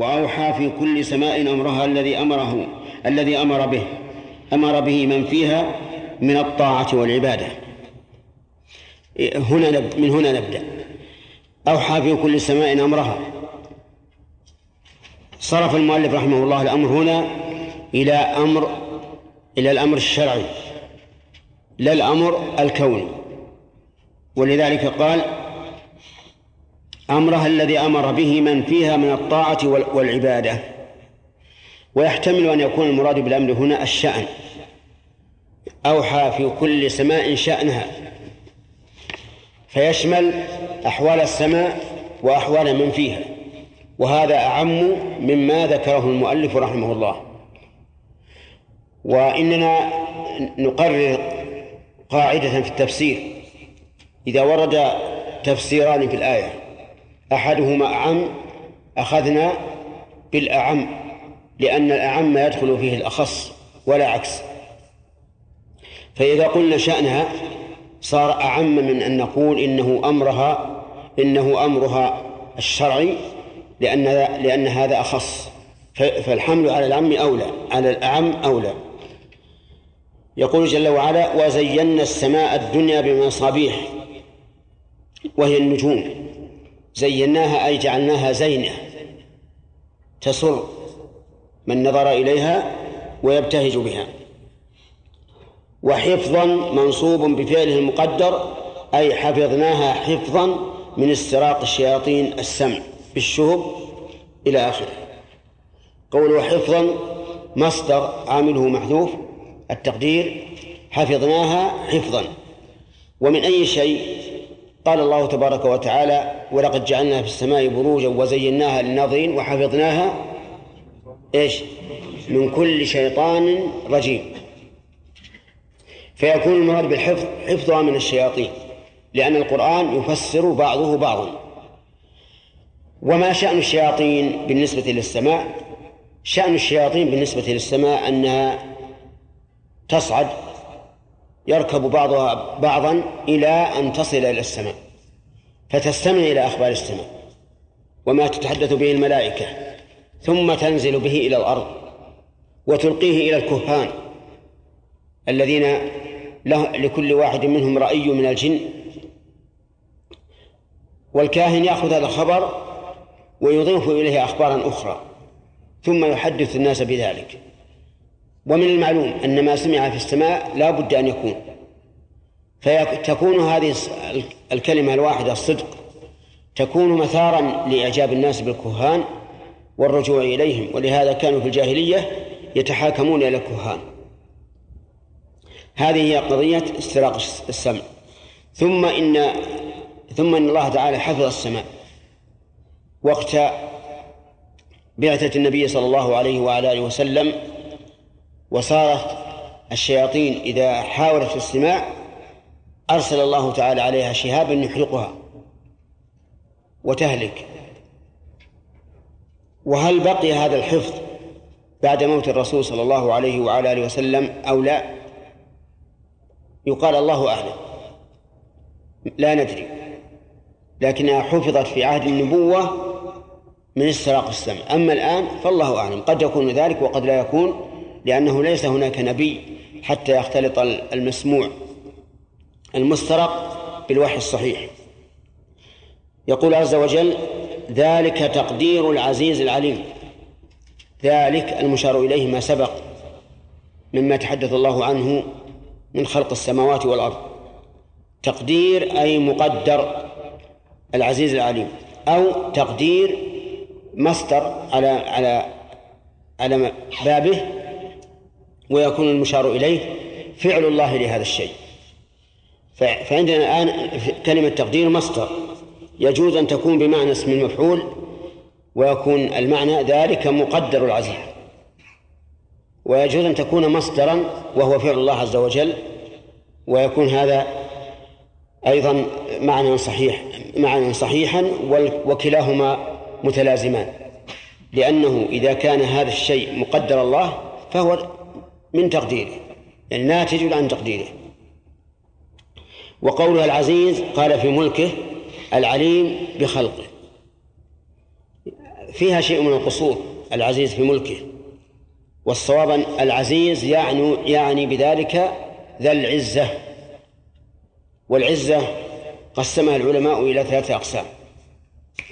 وأوحى في كل سماء أمرها الذي أمره الذي أمر به أمر به من فيها من الطاعة والعبادة. هنا من هنا نبدأ. أوحى في كل سماء أمرها. صرف المؤلف رحمه الله الأمر هنا إلى أمر إلى الأمر الشرعي لا الأمر الكوني. ولذلك قال أمرها الذي أمر به من فيها من الطاعة والعبادة. ويحتمل أن يكون المراد بالأمر هنا الشأن. أوحى في كل سماء شأنها. فيشمل أحوال السماء وأحوال من فيها. وهذا أعم مما ذكره المؤلف رحمه الله. وإننا نقرر قاعدة في التفسير. إذا ورد تفسيران في الآية. أحدهما أعم أخذنا بالأعم لأن الأعم يدخل فيه الأخص ولا عكس. فإذا قلنا شأنها صار أعم من أن نقول إنه أمرها إنه أمرها الشرعي لأن لأن هذا أخص. فالحمل على العم أولى على الأعم أولى. يقول جل وعلا وزينا السماء الدنيا بمصابيح وهي النجوم. زيناها أي جعلناها زينة. تسر من نظر إليها ويبتهج بها. وحفظا منصوب بفعله المقدر أي حفظناها حفظا من استراق الشياطين السمع بالشهب إلى آخره. قوله حفظا مصدر عامله محذوف التقدير حفظناها حفظا. ومن أي شيء قال الله تبارك وتعالى ولقد جعلنا في السماء بروجا وزيناها للناظرين وحفظناها إيش؟ من كل شيطان رجيم. فيكون المراد بالحفظ حفظها من الشياطين لأن القرآن يفسر بعضه بعضا. وما شأن الشياطين بالنسبة للسماء؟ شأن الشياطين بالنسبة للسماء أنها تصعد يركب بعضها بعضا إلى أن تصل إلى السماء فتستمع إلى أخبار السماء وما تتحدث به الملائكة ثم تنزل به إلى الأرض وتلقيه إلى الكهان الذين له لكل واحد منهم رأي من الجن. والكاهن يأخذ هذا الخبر ويضيف إليه أخبارا أخرى ثم يحدث الناس بذلك. ومن المعلوم أن ما سمع في السماء لا بد أن يكون. فتكون هذه الكلمة الواحدة الصدق. تكون مثارا لإعجاب الناس بالكهان والرجوع إليهم. ولهذا كانوا في الجاهلية يتحاكمون إلى الكهان. هذه هي قضية استراق السمع. ثم إن ثم إن الله تعالى حفظ السماء. وقت بعثة النبي صلى الله عليه وعلى آله وسلم وصارت الشياطين إذا حاولت الاستماع أرسل الله تعالى عليها شهابا يحرقها وتهلك. وهل بقي هذا الحفظ بعد موت الرسول صلى الله عليه وعلى آله وسلم أو لا؟ يقال الله أعلم. لا ندري. لكنها حفظت في عهد النبوة من استراق السمع أما الآن فالله أعلم. قد يكون ذلك وقد لا يكون. لأنه ليس هناك نبي حتى يختلط المسموع المسترق بالوحي الصحيح. يقول عز وجل ذلك تقدير العزيز العليم. ذلك المشار إليه ما سبق مما تحدث الله عنه من خلق السماوات والأرض. تقدير أي مقدر العزيز العليم أو تقدير مصدر على على على بابه ويكون المشار إليه فعل الله لهذا الشيء. فعندنا الآن كلمة تقدير مصدر. يجوز أن تكون بمعنى اسم المفعول ويكون المعنى ذلك مقدر العزيز ويجوز أن تكون مصدرا وهو فعل الله عز وجل ويكون هذا أيضا معنى صحيح معنى صحيحا وكلاهما متلازمان. لأنه إذا كان هذا الشيء مقدر الله فهو من تقديره. يعني ناتج عن تقديره. وقولها العزيز قال في ملكه العليم بخلقه. فيها شيء من القصور العزيز في ملكه. والصواب العزيز يعني يعني بذلك ذا العزة. والعزة قسمها العلماء إلى ثلاثة أقسام.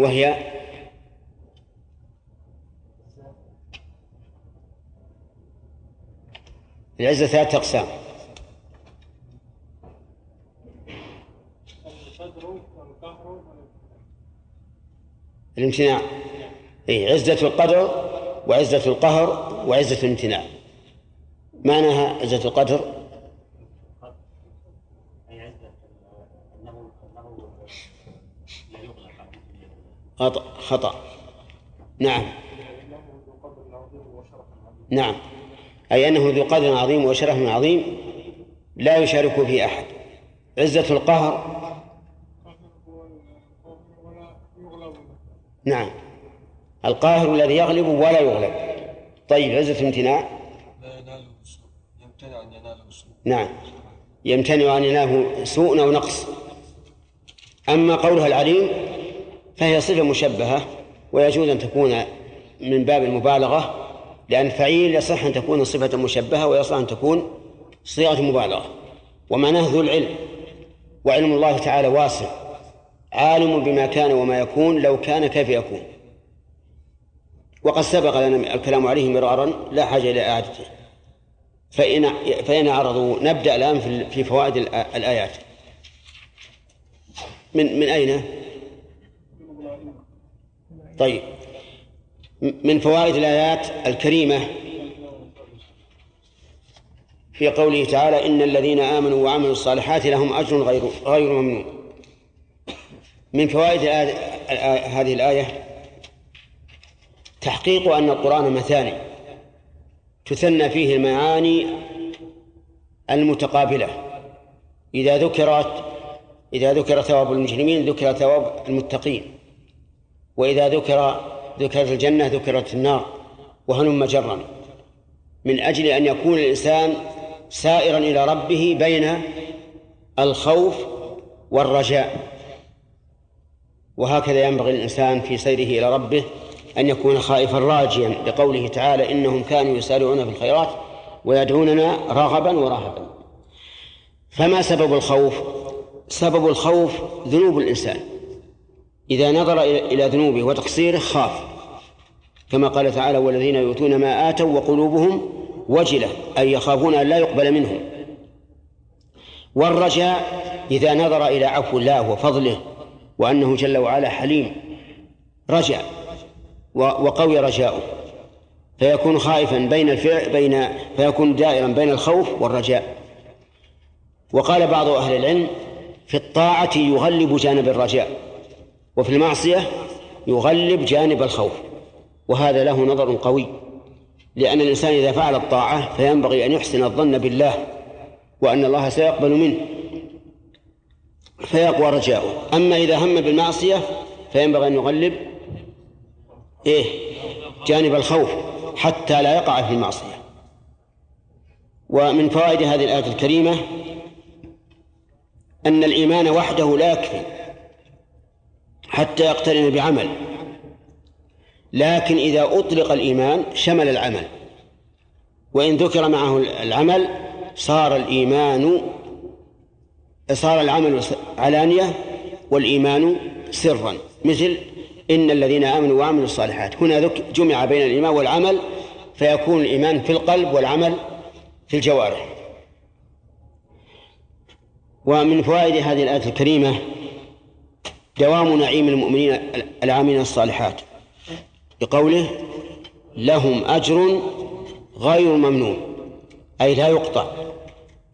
وهي العزة ثلاثة أقسام. الامتناع. أي عزة القدر وعزة القهر وعزة الامتناع. معناها عزة القدر؟ خطأ خطأ. نعم. نعم. أي أنه ذو قدر عظيم وشرف عظيم لا يشارك فيه أحد. عزة القهر. نعم. القاهر الذي يغلب ولا يغلب. طيب عزة الامتناع لا يناله سوء يمتنع أن يناله سوء نعم. يمتنع أن يناله سوء أو نقص. أما قولها العليم فهي صفة مشبهة ويجوز أن تكون من باب المبالغة. لأن فعيل يصح أن تكون صفة مشبهة ويصح أن تكون صيغة مبالغة. ومعناه ذو العلم. وعلم الله تعالى واسع. عالم بما كان وما يكون لو كان كيف يكون. وقد سبق لنا الكلام عليه مرارا لا حاجة إلى إعادته فإن فإن عرضوا نبدأ الآن في فوائد الآيات. من من أين؟ طيب. من فوائد الآيات الكريمة في قوله تعالى إن الذين آمنوا وعملوا الصالحات لهم أجر غير غير ممنون. من فوائد هذه الآية تحقيق أن القرآن مثاني تثنى فيه المعاني المتقابلة. إذا ذكرت إذا ذكر ثواب المجرمين ذكر ثواب المتقين. وإذا ذكر ذكرت الجنة ذكرت النار وهلم جرا من أجل أن يكون الإنسان سائرا إلى ربه بين الخوف والرجاء. وهكذا ينبغي الإنسان في سيره إلى ربه أن يكون خائفا راجيا لقوله تعالى إنهم كانوا يسارعون في الخيرات ويدعوننا رغبا ورهبا. فما سبب الخوف؟ سبب الخوف ذنوب الإنسان. إذا نظر إلى ذنوبه وتقصيره خاف. كما قال تعالى والذين يؤتون ما آتوا وقلوبهم وجلة أي يخافون أن لا يقبل منهم. والرجاء إذا نظر إلى عفو الله وفضله وأنه جل وعلا حليم رجع وقوي رجاؤه. فيكون خائفا بين الفعل بين فيكون دائرا بين الخوف والرجاء. وقال بعض أهل العلم في الطاعة يغلب جانب الرجاء وفي المعصية يغلب جانب الخوف. وهذا له نظر قوي. لأن الإنسان إذا فعل الطاعة فينبغي أن يحسن الظن بالله وأن الله سيقبل منه فيقوى رجاؤه. أما إذا هم بالمعصية فينبغي أن يغلب إيه؟ جانب الخوف حتى لا يقع في المعصية. ومن فوائد هذه الآية الكريمة أن الإيمان وحده لا يكفي حتى يقترن بعمل. لكن إذا أطلق الإيمان شمل العمل. وإن ذكر معه العمل صار الإيمان صار العمل علانية والإيمان سرا. مثل إن الذين آمنوا وعملوا الصالحات. هنا جمع بين الإيمان والعمل فيكون الإيمان في القلب والعمل في الجوارح. ومن فوائد هذه الآية الكريمة دوام نعيم المؤمنين العاملين الصالحات. بقوله لهم أجر غير ممنون أي لا يقطع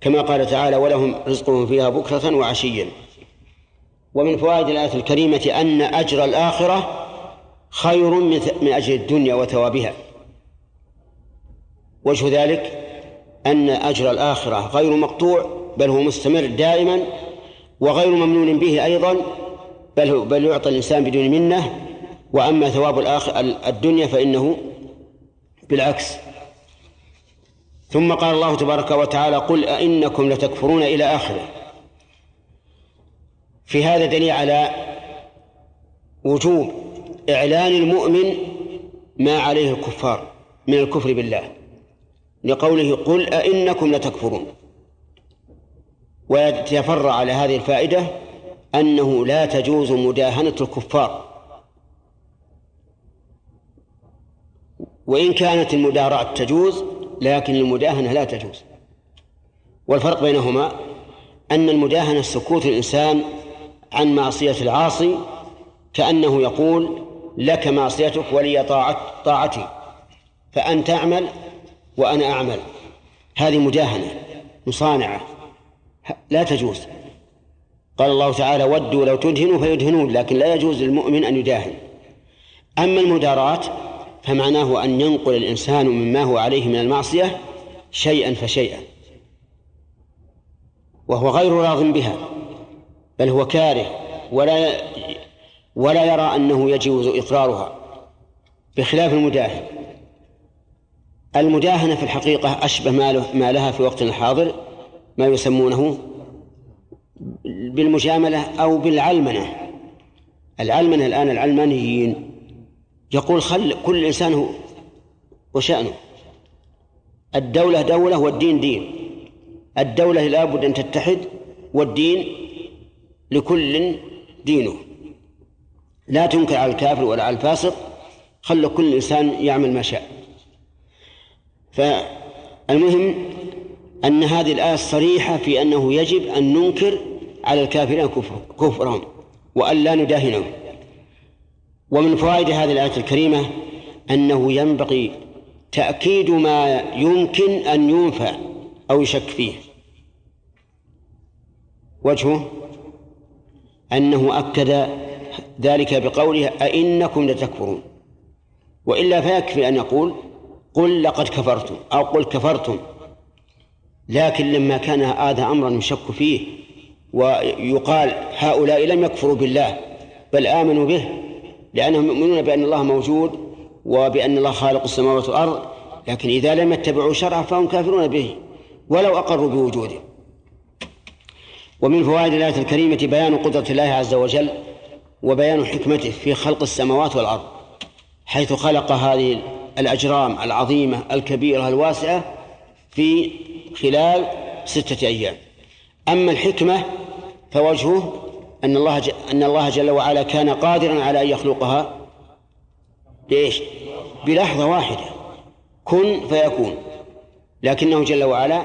كما قال تعالى ولهم رزقهم فيها بكرة وعشيا. ومن فوائد الآية الكريمة أن أجر الآخرة خير من أجر الدنيا وثوابها. وجه ذلك أن أجر الآخرة غير مقطوع بل هو مستمر دائما وغير ممنون به أيضا بل بل يعطى الإنسان بدون منة وأما ثواب الآخر الدنيا فإنه بالعكس. ثم قال الله تبارك وتعالى قل أئنكم لتكفرون إلى آخره. في هذا دليل على وجوب إعلان المؤمن ما عليه الكفار من الكفر بالله لقوله قل أئنكم لتكفرون. ويتفرع على هذه الفائدة أنه لا تجوز مداهنة الكفار. وإن كانت المداراة تجوز لكن المداهنة لا تجوز. والفرق بينهما أن المداهنة سكوت الإنسان عن معصية العاصي كأنه يقول لك معصيتك ولي طاعتي فأنت تعمل وأنا أعمل. هذه مداهنة مصانعة لا تجوز. قال الله تعالى ودوا لو تدهنوا فيدهنون لكن لا يجوز للمؤمن أن يداهن. أما المداراة فمعناه أن ينقل الإنسان مما هو عليه من المعصية شيئا فشيئا. وهو غير راض بها بل هو كاره ولا ولا يرى أنه يجوز إقرارها بخلاف المداهن. المداهنة في الحقيقة أشبه ما لها في وقتنا الحاضر ما يسمونه بالمجاملة أو بالعلمنة. العلمنة الآن العلمانيين. يقول خل كل إنسان وشأنه. الدولة دولة والدين دين. الدولة لابد أن تتحد والدين لكل دينه. لا تنكر على الكافر ولا على الفاسق. خل كل إنسان يعمل ما شاء. فالمهم أن هذه الآية صريحة في أنه يجب أن ننكر على الكافرين كفر كفرهم وأن لا نداهنهم. ومن فوائد هذه الآية الكريمة أنه ينبغي تأكيد ما يمكن أن ينفع أو يشك فيه. وجهه أنه أكد ذلك بقوله أئنكم لتكفرون. وإلا فيكفي أن يقول قل لقد كفرتم أو قل كفرتم. لكن لما كان هذا أمرا يشك فيه ويقال هؤلاء لم يكفروا بالله بل آمنوا به لأنهم يؤمنون بأن الله موجود وبأن الله خالق السماوات والأرض لكن إذا لم يتبعوا شرعه فهم كافرون به ولو أقروا بوجوده. ومن فوائد الآية الكريمة بيان قدرة الله عز وجل وبيان حكمته في خلق السماوات والأرض حيث خلق هذه الأجرام العظيمة الكبيرة الواسعة في خلال ستة أيام. أما الحكمة فوجهه أن الله. أن الله جل وعلا كان قادرا على أن يخلقها. ليش؟ بلحظة واحدة. كن فيكون. لكنه جل وعلا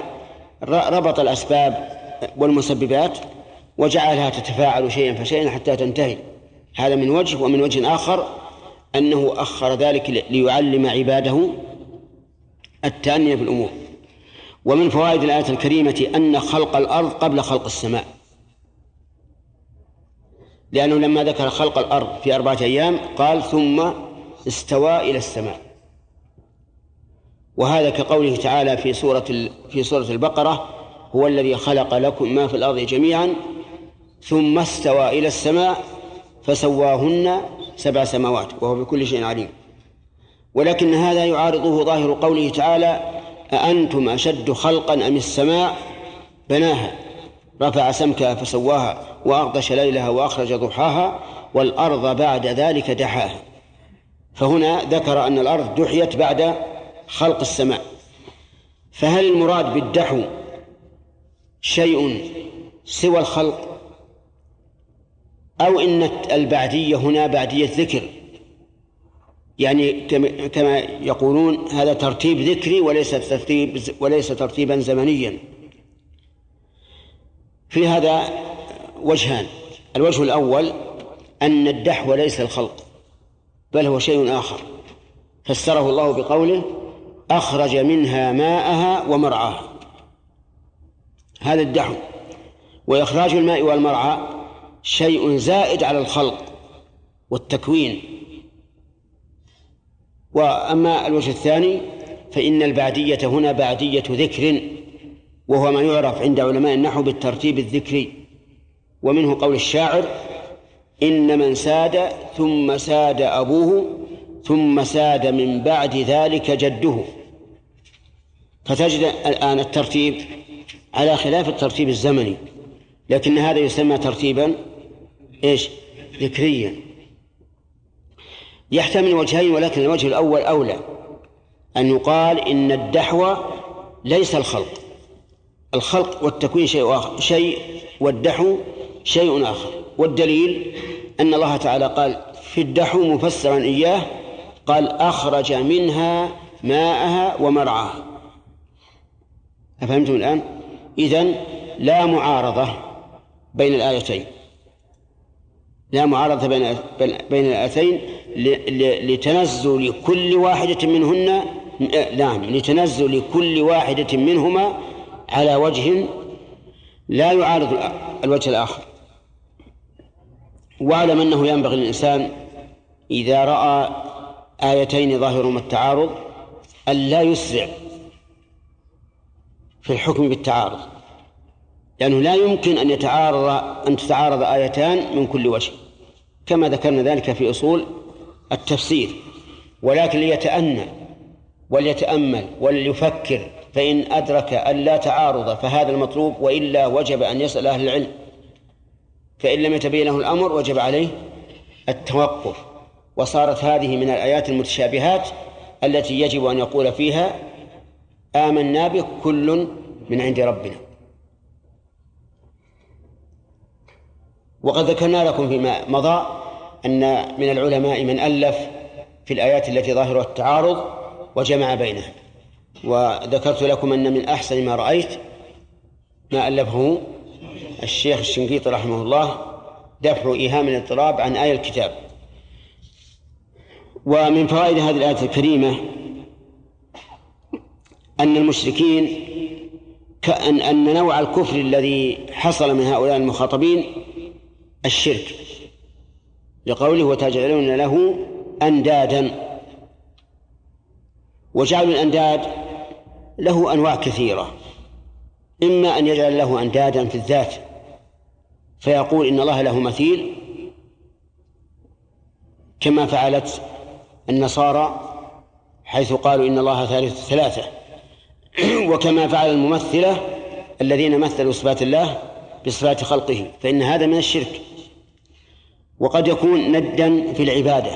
ربط الأسباب والمسببات وجعلها تتفاعل شيئا فشيئا حتى تنتهي. هذا من وجه ومن وجه آخر أنه أخر ذلك ليعلم عباده التأني في الأمور. ومن فوائد الآية الكريمة أن خلق الأرض قبل خلق السماء. لأنه لما ذكر خلق الأرض في أربعة أيام قال ثم استوى إلى السماء. وهذا كقوله تعالى في سورة في سورة البقرة هو الذي خلق لكم ما في الأرض جميعا ثم استوى إلى السماء فسواهن سبع سماوات وهو بكل شيء عليم. ولكن هذا يعارضه ظاهر قوله تعالى أأنتم أشد خلقا أم السماء؟ بناها. رفع سمكها فسواها. وأغطش ليلها وأخرج ضحاها والأرض بعد ذلك دحاها. فهنا ذكر أن الأرض دحيت بعد خلق السماء. فهل المراد بالدحو شيء سوى الخلق؟ أو إن البعدية هنا بعدية ذكر؟ يعني كما يقولون هذا ترتيب ذكري وليس ترتيب وليس ترتيبا زمنيا. في هذا وجهان. الوجه الأول أن الدحو ليس الخلق بل هو شيء آخر. فسره الله بقوله أخرج منها ماءها ومرعاها. هذا الدحو. وإخراج الماء والمرعى شيء زائد على الخلق والتكوين. وأما الوجه الثاني فإن البعدية هنا بعدية ذكر وهو ما يعرف عند علماء النحو بالترتيب الذكري. ومنه قول الشاعر إن من ساد ثم ساد أبوه ثم ساد من بعد ذلك جده. فتجد الآن الترتيب على خلاف الترتيب الزمني لكن هذا يسمى ترتيبا إيش؟ ذكريا. يحتمل وجهين ولكن الوجه الأول أولى. أن يقال إن الدحو ليس الخلق. الخلق والتكوين شيء آخر شيء والدحو شيء آخر. والدليل أن الله تعالى قال في الدحو مفسرا إياه قال أخرج منها ماءها ومرعاها. أفهمتم الآن؟ إذن لا معارضة بين الآيتين. لا معارضة بين بين الآيتين لتنزل كل واحدة منهن نعم لتنزل كل واحدة منهما على وجه لا يعارض الوجه الآخر. واعلم أنه ينبغي للإنسان إذا رأى آيتين ظاهرهما التعارض أن لا يسرع في الحكم بالتعارض لأنه لا يمكن أن يتعارض أن تتعارض آيتان من كل وجه. كما ذكرنا ذلك في أصول التفسير. ولكن ليتأنى وليتأمل وليفكر فإن أدرك أن لا تعارض فهذا المطلوب وإلا وجب أن يسأل أهل العلم. فإن لم يتبين له الأمر وجب عليه التوقف. وصارت هذه من الآيات المتشابهات التي يجب أن يقول فيها آمنا به كل من عند ربنا. وقد ذكرنا لكم فيما مضى أن من العلماء من ألف في الآيات التي ظاهرها التعارض وجمع بينها. وذكرت لكم أن من أحسن ما رأيت ما ألفه الشيخ الشنقيطي رحمه الله دفع إيهام الاضطراب عن آية الكتاب. ومن فوائد هذه الآية الكريمة أن المشركين كأن أن نوع الكفر الذي حصل من هؤلاء المخاطبين الشرك. لقوله وتجعلون له أندادا. وجعل الأنداد له أنواع كثيرة. إما أن يجعل له أندادا في الذات. فيقول إن الله له مثيل كما فعلت النصارى حيث قالوا إن الله ثالث ثلاثة. وكما فعل الممثلة الذين مثلوا صفات الله بصفات خلقه فإن هذا من الشرك. وقد يكون ندا في العبادة.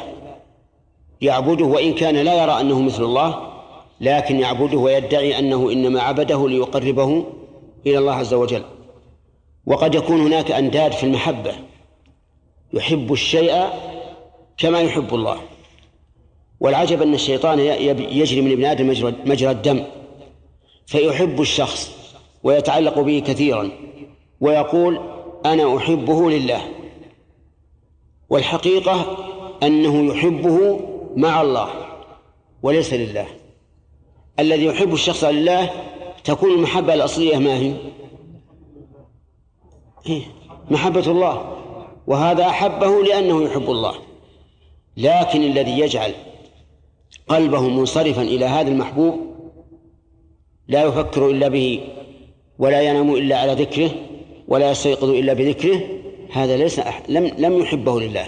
يعبده وإن كان لا يرى أنه مثل الله لكن يعبده ويدعي أنه إنما عبده ليقربه إلى الله عز وجل. وقد يكون هناك أنداد في المحبة. يحب الشيء كما يحب الله. والعجب أن الشيطان يجري من ابن آدم مجرى الدم. فيحب الشخص ويتعلق به كثيرا ويقول أنا أحبه لله. والحقيقة أنه يحبه مع الله وليس لله. الذي يحب الشخص لله تكون المحبة الأصلية ما هي؟ إيه، محبة الله. وهذا أحبه لأنه يحب الله. لكن الذي يجعل قلبه منصرفا إلى هذا المحبوب لا يفكر إلا به ولا ينام إلا على ذكره ولا يستيقظ إلا بذكره هذا ليس أح... لم لم يحبه لله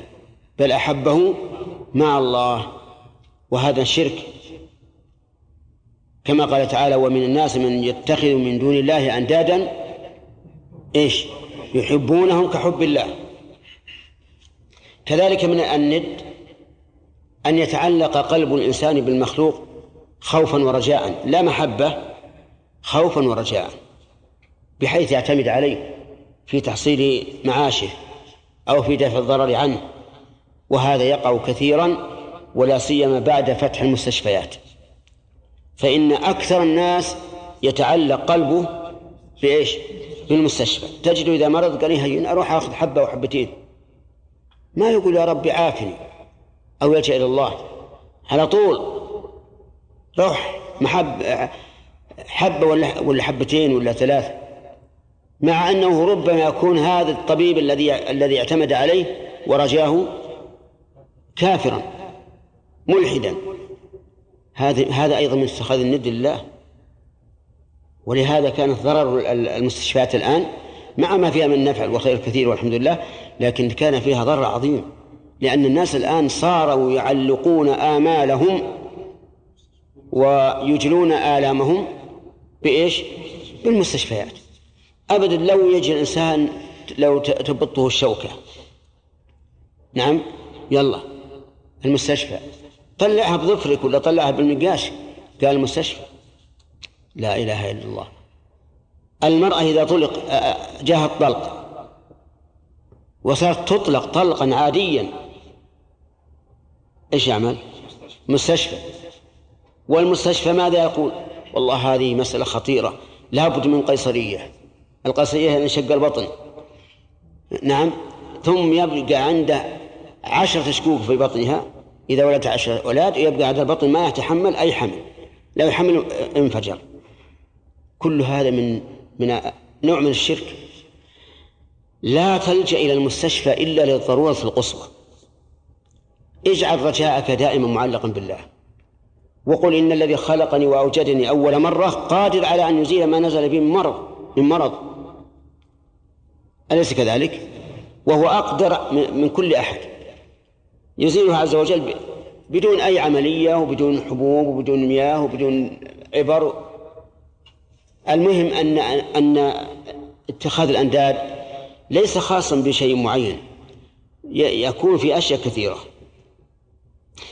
بل أحبه مع الله. وهذا شرك كما قال تعالى ومن الناس من يتخذ من دون الله أندادا. إيش؟ يحبونهم كحب الله. كذلك من الند أن يتعلق قلب الإنسان بالمخلوق خوفا ورجاء لا محبة خوفا ورجاء بحيث يعتمد عليه في تحصيل معاشه أو في دفع الضرر عنه. وهذا يقع كثيرا ولا سيما بعد فتح المستشفيات. فإن أكثر الناس يتعلق قلبه بإيش؟ بالمستشفى تجد إذا مرض قال هين أروح أخذ حبة وحبتين ما يقول يا ربي عافني أو يلجأ إلى الله. على طول. روح محب حبة ولا ولا حبتين ولا ثلاث. مع أنه ربما يكون هذا الطبيب الذي الذي اعتمد عليه ورجاه كافرا ملحدا. هذا هذا أيضا من اتخاذ الند لله. ولهذا كانت ضرر المستشفيات الآن مع ما فيها من نفع والخير الكثير والحمد لله لكن كان فيها ضرر عظيم لأن الناس الآن صاروا يعلقون آمالهم ويجلون آلامهم بإيش؟ بالمستشفيات. أبدا لو يجي الإنسان لو تبطه الشوكة. نعم؟ يلا. المستشفى. طلعها بظفرك ولا طلعها بالمقاش؟ قال المستشفى. لا إله إلا الله. المرأة إذا طلق جاءها الطلق. وصارت تطلق طلقا عاديا. إيش يعمل؟ مستشفى. والمستشفى ماذا يقول؟ والله هذه مسألة خطيرة لابد من قيصرية. القيصرية انشق البطن. نعم. ثم يبقى عنده عشرة شكوك في بطنها. إذا ولدت عشرة أولاد يبقى هذا البطن ما يتحمل أي حمل. لو يحمل انفجر. كل هذا من من نوع من الشرك. لا تلجأ إلى المستشفى إلا للضرورة القصوى. اجعل رجاءك دائما معلقا بالله. وقل إن الذي خلقني وأوجدني أول مرة قادر على أن يزيل ما نزل به من مرض من مرض. أليس كذلك؟ وهو أقدر من كل أحد. يزيله عز وجل بدون أي عملية وبدون حبوب وبدون مياه وبدون عبر المهم أن أن اتخاذ الأنداد ليس خاصا بشيء معين يكون في أشياء كثيرة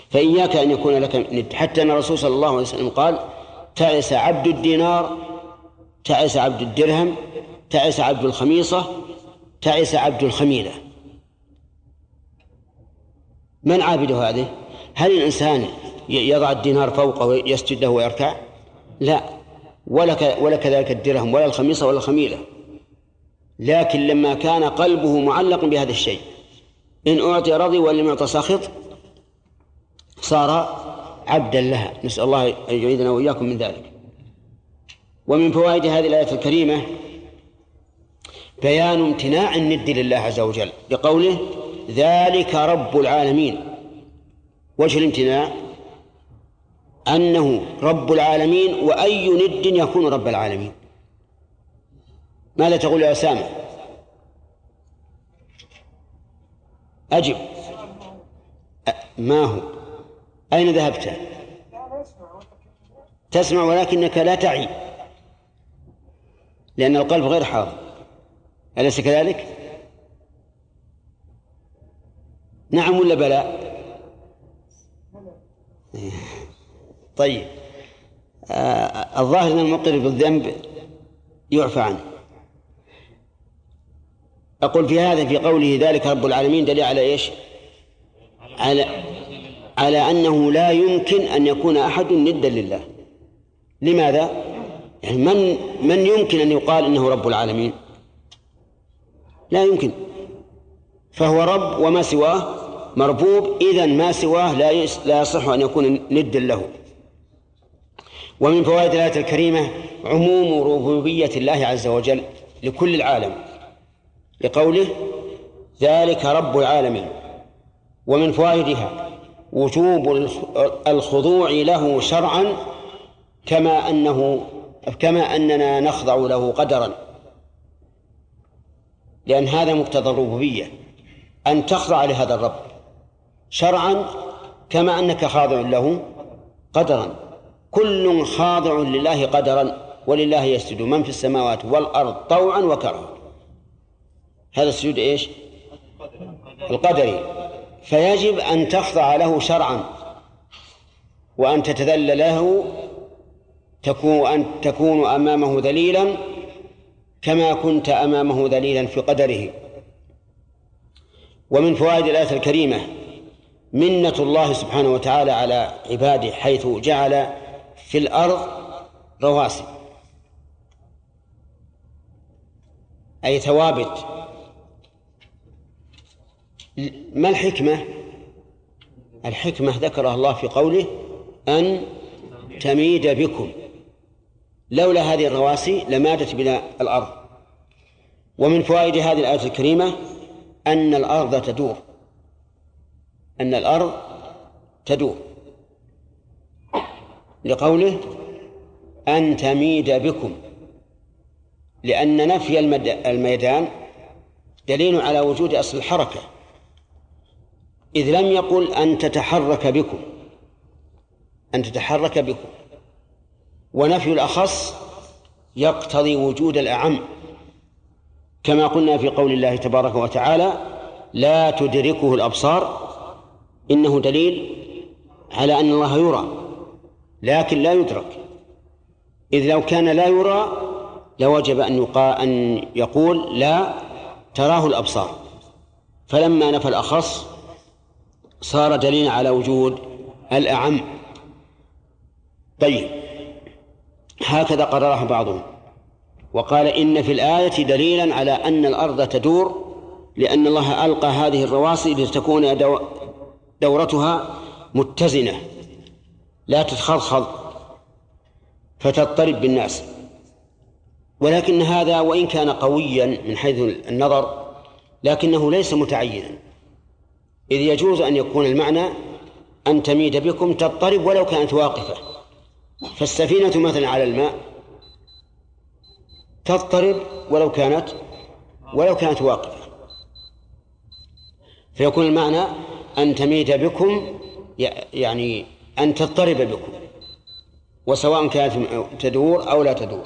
فإياك أن يكون لك ند حتى أن الرسول صلى الله عليه وسلم قال تعس عبد الدينار تعس عبد الدرهم تعس عبد الخميصة تعس عبد الخميلة من عابد هذه؟ هل الإنسان يضع الدينار فوقه ويسجد له ويركع؟ لا ولا ولا كذلك الدرهم ولا الخميصة ولا الخميلة. لكن لما كان قلبه معلق بهذا الشيء إن أعطي رضي وإن لم يعطى ساخط صار عبدا لها. نسأل الله أن يعيدنا وإياكم من ذلك. ومن فوائد هذه الآية الكريمة بيان امتناع الند لله عز وجل بقوله ذلك رب العالمين. وجه الامتناع أنه رب العالمين وأي ند يكون رب العالمين. ماذا تقول يا أسامة؟ أجب. ما هو؟ أين ذهبت؟ تسمع ولكنك لا تعي. لأن القلب غير حاضر. أليس كذلك؟ نعم ولا بلى؟ طيب. آه الظاهر أن المقر بالذنب يعفى عنه. أقول في هذا في قوله ذلك رب العالمين دليل على إيش؟ على على أنه لا يمكن أن يكون أحد ندا لله. لماذا؟ يعني من من يمكن أن يقال إنه رب العالمين؟ لا يمكن. فهو رب وما سواه مربوب إذا ما سواه لا لا يصح أن يكون ندا له. ومن فوائد الآية الكريمة عموم ربوبية الله عز وجل لكل العالم لقوله ذلك رب العالمين ومن فوائدها وجوب الخضوع له شرعا كما أنه كما أننا نخضع له قدرا لأن هذا مقتضى الربوبية أن تخضع لهذا الرب شرعا كما أنك خاضع له قدرا. كل خاضع لله قدرا ولله يسجد. من في السماوات والأرض طوعا وكرها. هذا السجود إيش؟ القدري. فيجب أن تخضع له شرعا. وأن تتذلل له. تكون أن تكون أمامه ذليلا كما كنت أمامه ذليلا في قدره. ومن فوائد الآية الكريمة منة الله سبحانه وتعالى على عباده حيث جعل في الأرض رواسي أي ثوابت. ما الحكمة؟ الحكمة ذكرها الله في قوله أن تميد بكم. لولا هذه الرواسي لمادت بنا الأرض. ومن فوائد هذه الآية الكريمة أن الأرض تدور. أن الأرض تدور. لقوله أن تميد بكم لأن نفي الميدان دليل على وجود أصل الحركة إذ لم يقل أن تتحرك بكم أن تتحرك بكم ونفي الأخص يقتضي وجود الأعم كما قلنا في قول الله تبارك وتعالى لا تدركه الأبصار إنه دليل على أن الله يرى. لكن لا يدرك. إذ لو كان لا يرى لوجب أن أن يقول لا تراه الأبصار. فلما نفى الأخص صار دليلا على وجود الأعم. طيب. هكذا قرره بعضهم. وقال إن في الآية دليلا على أن الأرض تدور لأن الله ألقى هذه الرواسي لتكون دورتها متزنة. لا تتخلخل فتضطرب بالناس. ولكن هذا وإن كان قويا من حيث النظر لكنه ليس متعينا. إذ يجوز أن يكون المعنى أن تميد بكم تضطرب ولو كانت واقفة. فالسفينة مثلا على الماء تضطرب ولو كانت ولو كانت واقفة. فيكون المعنى أن تميد بكم يعني أن تضطرب بكم وسواء كانت تدور أو لا تدور.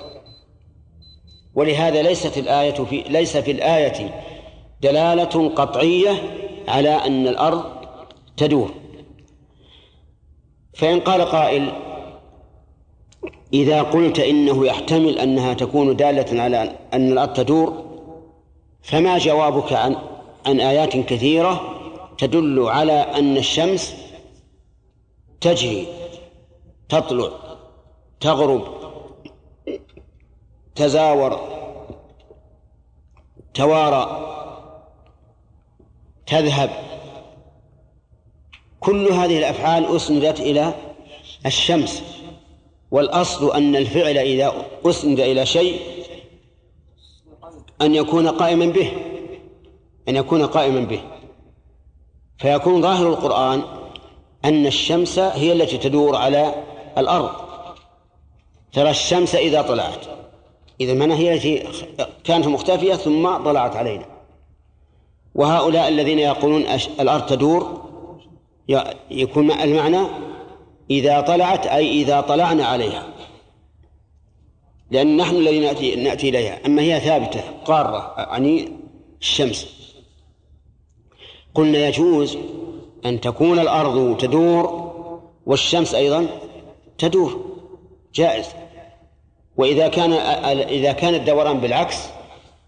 ولهذا ليست الآية في ليس في الآية دلالة قطعية على أن الأرض تدور. فإن قال قائل إذا قلت إنه يحتمل أنها تكون دالة على أن الأرض تدور فما جوابك عن عن آيات كثيرة تدل على أن الشمس تجري تطلع تغرب تزاور توارى تذهب. كل هذه الأفعال أسندت إلى الشمس والأصل أن الفعل إذا أسند إلى شيء أن يكون قائما به أن يكون قائما به. فيكون ظاهر القرآن أن الشمس هي التي تدور على الأرض. ترى الشمس إذا طلعت. إذا من هي التي كانت مختفية ثم طلعت علينا. وهؤلاء الذين يقولون الأرض تدور يكون المعنى إذا طلعت أي إذا طلعنا عليها. لأن نحن الذين نأتي, نأتي إليها. أما هي ثابتة قارة يعني الشمس. قلنا يجوز أن تكون الأرض تدور والشمس أيضا تدور. جائز. وإذا كان إذا كان الدوران بالعكس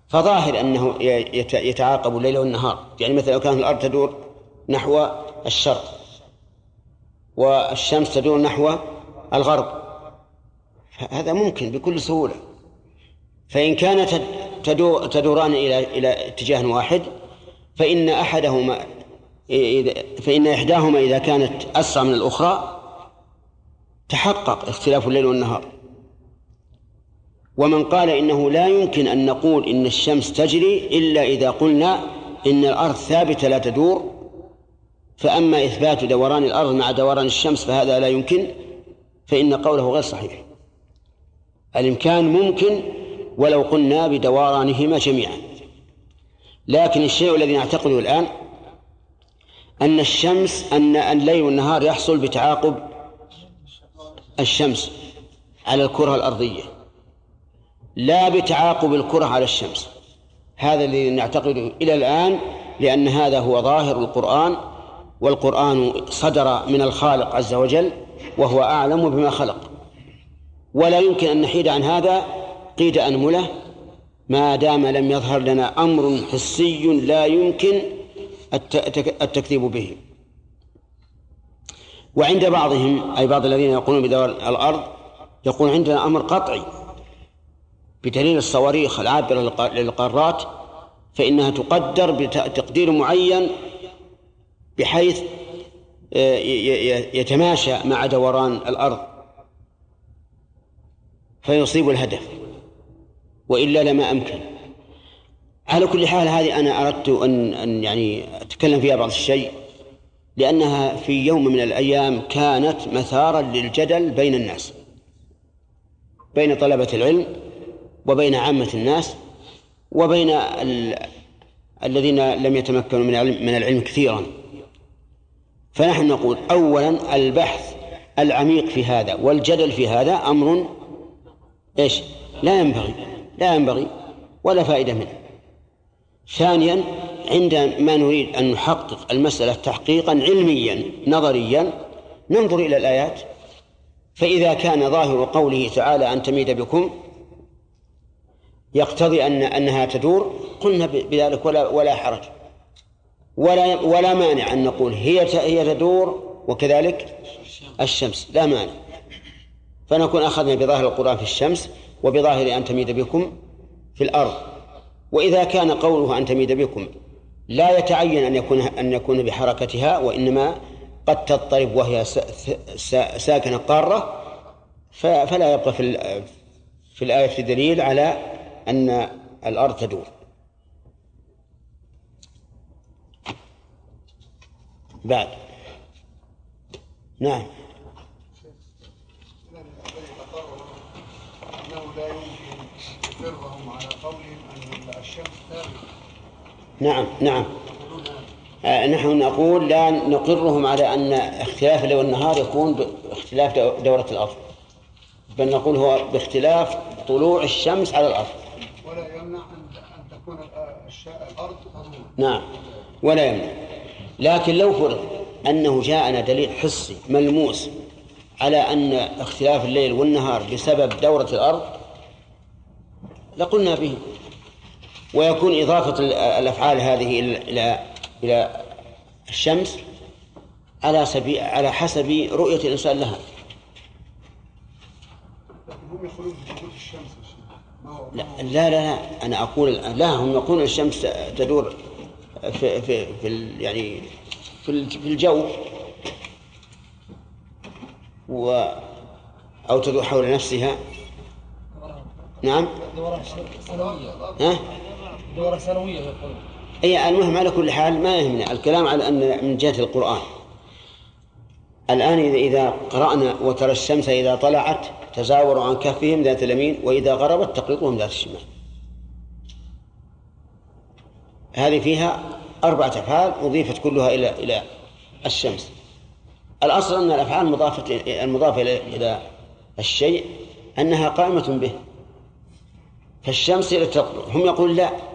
فظاهر أنه يتعاقب الليل والنهار. يعني مثلا لو كانت الأرض تدور نحو الشرق والشمس تدور نحو الغرب هذا ممكن بكل سهولة. فإن كانت تدوران إلى إلى اتجاه واحد فإن أحدهما فإن إحداهما إذا كانت أسرع من الأخرى تحقق اختلاف الليل والنهار. ومن قال إنه لا يمكن أن نقول إن الشمس تجري إلا إذا قلنا إن الأرض ثابتة لا تدور فأما إثبات دوران الأرض مع دوران الشمس فهذا لا يمكن فإن قوله غير صحيح. الإمكان ممكن ولو قلنا بدورانهما جميعا. لكن الشيء الذي نعتقده الآن أن الشمس أن الليل والنهار يحصل بتعاقب الشمس على الكرة الأرضية. لا بتعاقب الكرة على الشمس. هذا الذي نعتقده إلى الآن لأن هذا هو ظاهر القرآن والقرآن صدر من الخالق عز وجل وهو أعلم بما خلق. ولا يمكن أن نحيد عن هذا قيد أنملة. ما دام لم يظهر لنا أمر حسي لا يمكن التكذيب به. وعند بعضهم أي بعض الذين يقولون بدور الأرض يقول عندنا أمر قطعي. بدليل الصواريخ العابرة للقارات فإنها تقدر بتقدير معين بحيث آه، يتماشى مع دوران الأرض. فيصيب الهدف وإلا لما أمكن. على كل حال هذه أنا أردت أن أن يعني أتكلم فيها بعض الشيء لأنها في يوم من الأيام كانت مثارا للجدل بين الناس بين طلبة العلم وبين عامة الناس وبين ال... الذين لم يتمكنوا من العلم من العلم كثيرا فنحن نقول أولا البحث العميق في هذا والجدل في هذا أمر إيش؟ لا ينبغي لا ينبغي ولا فائدة منه ثانيا عندما نريد أن نحقق المسألة تحقيقا علميا نظريا ننظر إلى الآيات. فإذا كان ظاهر قوله تعالى أن تميد بكم يقتضي أن أنها تدور قلنا بذلك ولا ولا حرج. ولا ولا مانع أن نقول هي هي تدور وكذلك الشمس. لا مانع. فنكون أخذنا بظاهر القرآن في الشمس وبظاهر أن تميد بكم في الأرض. وإذا كان قوله أن تميد بكم لا يتعين أن يكون أن يكون بحركتها وإنما قد تضطرب وهي ساكنة قارة فلا يبقى في في الآية دليل على أن الأرض تدور. بعد. نعم. أنه لا يمكن على الشمس نعم نعم. آه نحن نقول لا نقرهم على أن اختلاف الليل والنهار يكون باختلاف دورة الأرض. بل نقول هو باختلاف طلوع الشمس على الأرض. ولا يمنع أن تكون الأرض نعم. ولا يمنع. لكن لو فرض أنه جاءنا دليل حسي ملموس على أن اختلاف الليل والنهار بسبب دورة الأرض لقلنا به. ويكون إضافة الأفعال هذه إلى إلى الشمس على سبيل على حسب رؤية الإنسان لها. هم يقولون الشمس لا لا لا. أنا أقول لا هم يقولون الشمس تدور في في في يعني في في الجو. و أو تدور حول نفسها. نعم. ها؟ دورة سنوية أي المهم على كل حال ما يهمنا. الكلام على أن من جهة القرآن. الآن إذا قرأنا وترى الشمس إذا طلعت تزاوروا عن كهفهم ذات اليمين وإذا غربت تقرضهم ذات الشمال. هذه فيها أربعة أفعال أضيفت كلها إلى إلى الشمس. الأصل أن الأفعال المضافة المضافة إلى الشيء أنها قائمة به. فالشمس هم يقول لا.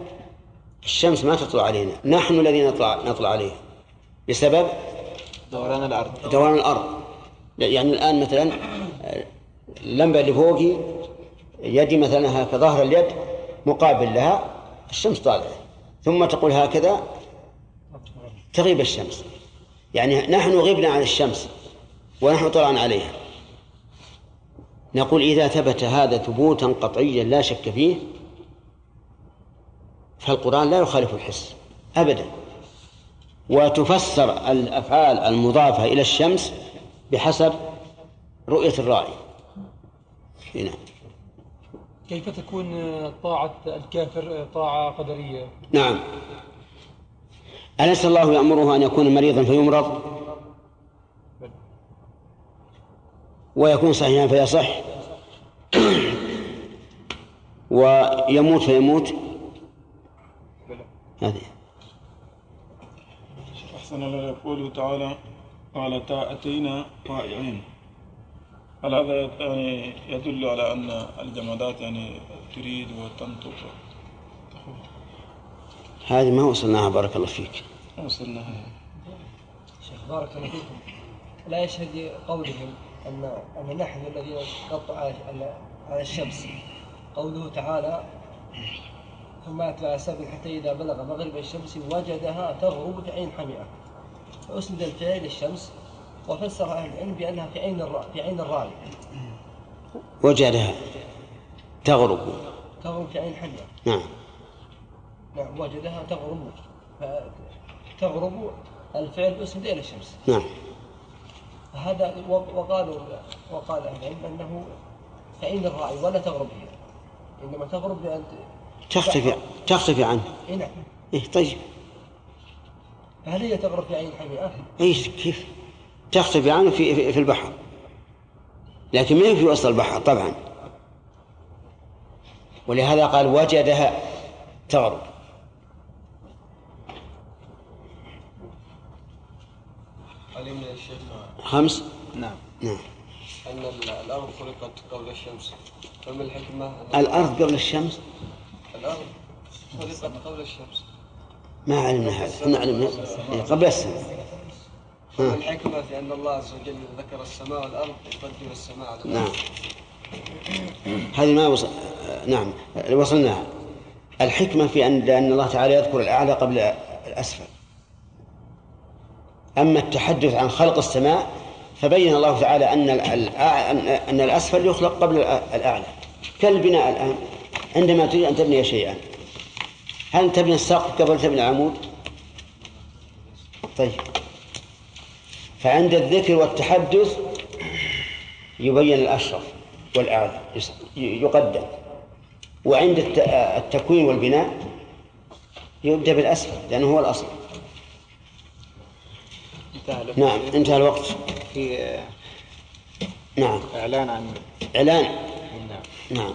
الشمس ما تطلع علينا. نحن الذين نطلع نطلع عليها. بسبب دوران الأرض. دوران الأرض. يعني الآن مثلا اللمبة اللي فوقي يدي مثلا هكذا ظهر اليد مقابل لها الشمس طالعة. ثم تقول هكذا تغيب الشمس. يعني نحن غبنا عن الشمس ونحن طلعنا عليها. نقول إذا ثبت هذا ثبوتا قطعيا لا شك فيه فالقرآن لا يخالف الحس أبدا. وتفسر الأفعال المضافة إلى الشمس بحسب رؤية الراعي هنا. كيف تكون طاعة الكافر طاعة قدرية؟ نعم. أليس الله يأمره أن يكون مريضا فيمرض؟ ويكون صحيحا فيصح؟ ويموت فيموت؟ هذه. أحسن الله يقول تعالى قال أتينا طائعين. هل هذا يعني يدل على أن الجمادات يعني تريد وتنطق؟ هذه ما وصلناها بارك الله فيك. ما وصلناها. شيخ بارك الله فيكم. لا يشهد قولهم أن أن نحن الذين نقطع على الشمس. قوله تعالى ثم أتبع السبب حتى إذا بلغ مغرب الشمس وجدها تغرب في عين حمئة فأسند الفعل للشمس وفسر أهل العلم بأنها في عين في عين الراعي وجدها تغرب. تغرب في عين حمئة نعم. نعم وجدها تغرب. تغرب الفعل أسند إلى الشمس. نعم. هذا وقالوا وقال أهل العلم أنه في عين الراعي ولا تغرب هي. إنما تغرب بأن تختفي تختفي عنه. اي نعم. إيه طيب. هل هي تغرب في عين حمئة؟ اي كيف؟ تختفي عنه في في البحر. لكن ما في وسط البحر؟ طبعا. ولهذا قال وجدها تغرب علمنا خمس؟ نعم. نعم. أن الأرض خلقت قبل الشمس. فما الحكمة؟ الأرض قبل الشمس؟ الأرض خلقت قبل الشمس ما علمنا هذا إحنا علمنا. إيه، قبل السنة ها. الحكمة في أن الله عز وجل ذكر السماء والأرض يقدم السماء على الأرض نعم. هذه ما وصل نعم وصلنا الحكمة في أن لأن الله تعالى يذكر الأعلى قبل الأسفل. أما التحدث عن خلق السماء فبين الله تعالى أن أن الأسفل يخلق قبل الأعلى. كالبناء الآن. عندما تريد أن تبني شيئا. هل تبني السقف قبل تبني العمود؟ طيب. فعند الذكر والتحدث يبين الأشرف والأعلى يقدم. وعند الت- التكوين والبناء يبدأ بالأسفل لأنه هو الأصل. انتهى. نعم انتهى الوقت. في نعم. إعلان عن إعلان. نعم. نعم.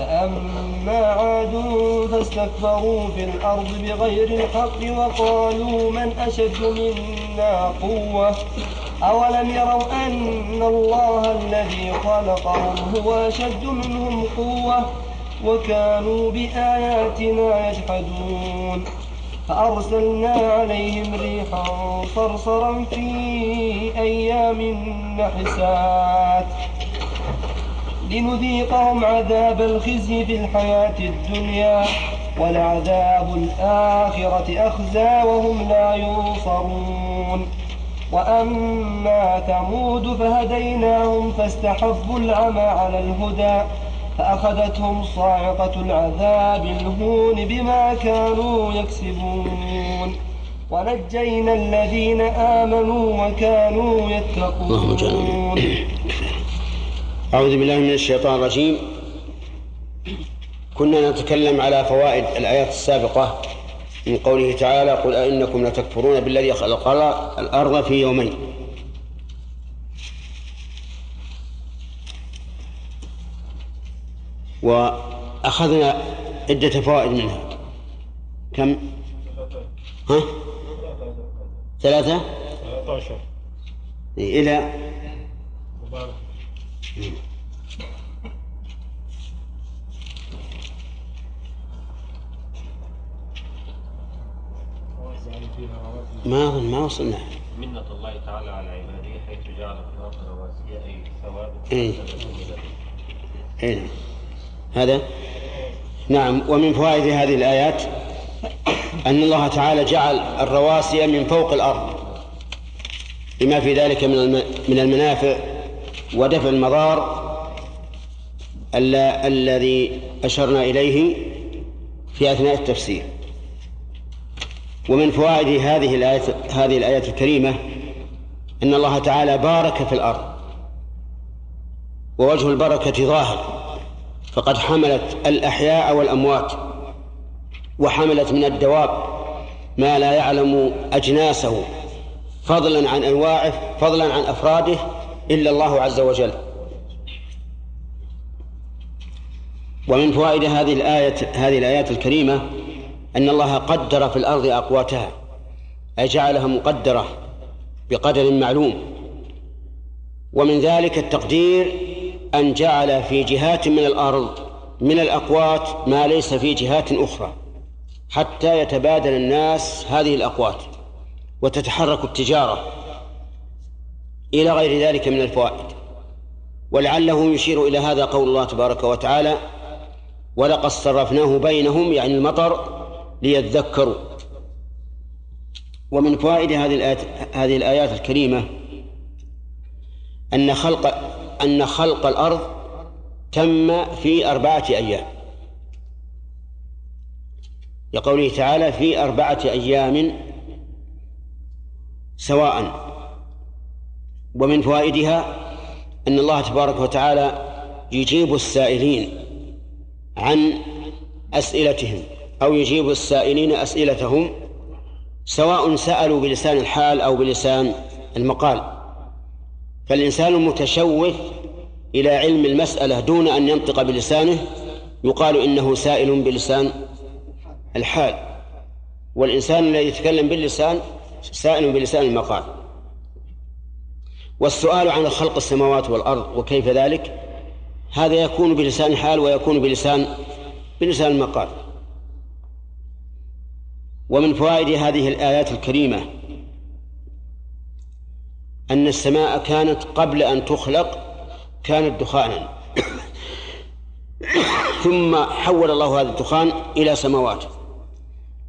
فأما عاد فاستكبروا في الأرض بغير الحق وقالوا من أشد منا قوة؟ أولم يروا أن الله الذي خلقهم هو أشد منهم قوة وكانوا بآياتنا يجحدون؟ فأرسلنا عليهم ريحا صرصرا في أيام نحسات لنذيقهم عذاب الخزي في الحياة الدنيا ولعذاب الآخرة أخزى وهم لا ينصرون. وأما ثمود فهديناهم فاستحبوا العمى على الهدى فأخذتهم صاعقة العذاب الهون بما كانوا يكسبون. ونجينا الذين آمنوا وكانوا يتقون. أعوذ بالله من الشيطان الرجيم كنا نتكلم على فوائد الآيات السابقة من قوله تعالى قل أئنكم لتكفرون بالذي خلق الأرض في يومين وأخذنا عدة فوائد منها كم؟ ها؟ ثلاثة؟ 13 إلى ما أظن ما وصلنا منة الله تعالى على عباده حيث جعل في الأرض رواسي أي ثواب إيه. إيه نعم. هذا نعم ومن فوائد هذه الآيات أن الله تعالى جعل الرواسي من فوق الأرض بما في ذلك من من المنافع ودفع المضار ال- الذي أشرنا إليه في أثناء التفسير. ومن فوائد هذه الآية هذه الآية الكريمة أن الله تعالى بارك في الأرض ووجه البركة ظاهر فقد حملت الأحياء والأموات وحملت من الدواب ما لا يعلم أجناسه فضلا عن أنواعه فضلا عن أفراده إلا الله عز وجل. ومن فوائد هذه الآية هذه الآيات الكريمة أن الله قدر في الأرض أقواتها أي جعلها مقدرة بقدر معلوم. ومن ذلك التقدير أن جعل في جهات من الأرض من الأقوات ما ليس في جهات أخرى حتى يتبادل الناس هذه الأقوات وتتحرك التجارة. إلى غير ذلك من الفوائد. ولعله يشير إلى هذا قول الله تبارك وتعالى ولقد صرفناه بينهم يعني المطر ليذكروا. ومن فوائد هذه الآيات هذه الآيات الكريمة أن خلق أن خلق الأرض تم في أربعة أيام. لقوله تعالى في أربعة أيام سواء ومن فوائدها أن الله تبارك وتعالى يجيب السائلين عن أسئلتهم أو يجيب السائلين أسئلتهم سواء سألوا بلسان الحال أو بلسان المقال. فالإنسان المتشوف إلى علم المسألة دون أن ينطق بلسانه يقال إنه سائل بلسان الحال. والإنسان الذي يتكلم باللسان سائل بلسان المقال. والسؤال عن خلق السماوات والأرض وكيف ذلك؟ هذا يكون بلسان الحال ويكون بلسان بلسان المقال ومن فوائد هذه الآيات الكريمة أن السماء كانت قبل أن تخلق كانت دخانا. ثم حول الله هذا الدخان إلى سماوات.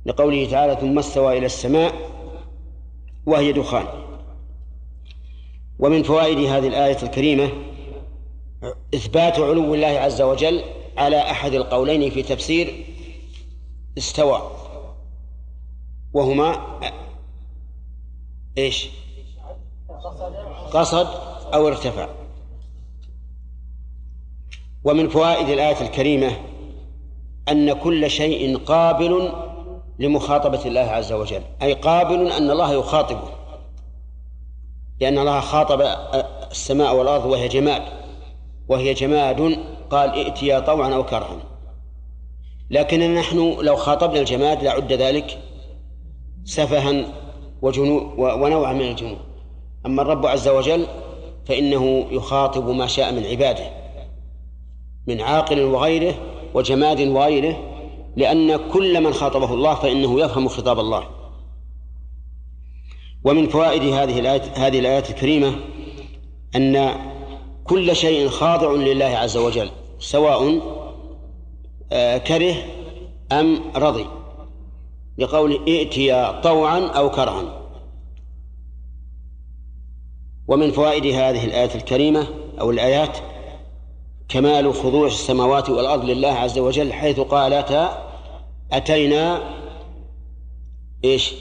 لقوله تعالى ثم استوى إلى السماء وهي دخان. ومن فوائد هذه الآية الكريمة إثبات علو الله عز وجل على أحد القولين في تفسير استوى. وهما إيش؟ قصد أو ارتفع. ومن فوائد الآية الكريمة أن كل شيء قابل لمخاطبة الله عز وجل. أي قابل أن الله يخاطبه. لأن الله خاطب السماء والأرض وهي جماد وهي جماد قال ائتيا طوعا أو كرها. لكن نحن لو خاطبنا الجماد لعد ذلك سفها وجنو ونوعا من الجنون. أما الرب عز وجل فإنه يخاطب ما شاء من عباده من عاقل وغيره وجماد وغيره لأن كل من خاطبه الله فإنه يفهم خطاب الله. ومن فوائد هذه الآيات هذه الآيات الكريمة أن كل شيء خاضع لله عز وجل سواء آه، كره أم رضي. لقول ائتيا طوعا أو كرها. ومن فوائد هذه الآية الكريمة أو الآيات كمال خضوع السماوات والأرض لله عز وجل حيث قالتا أتينا إيش؟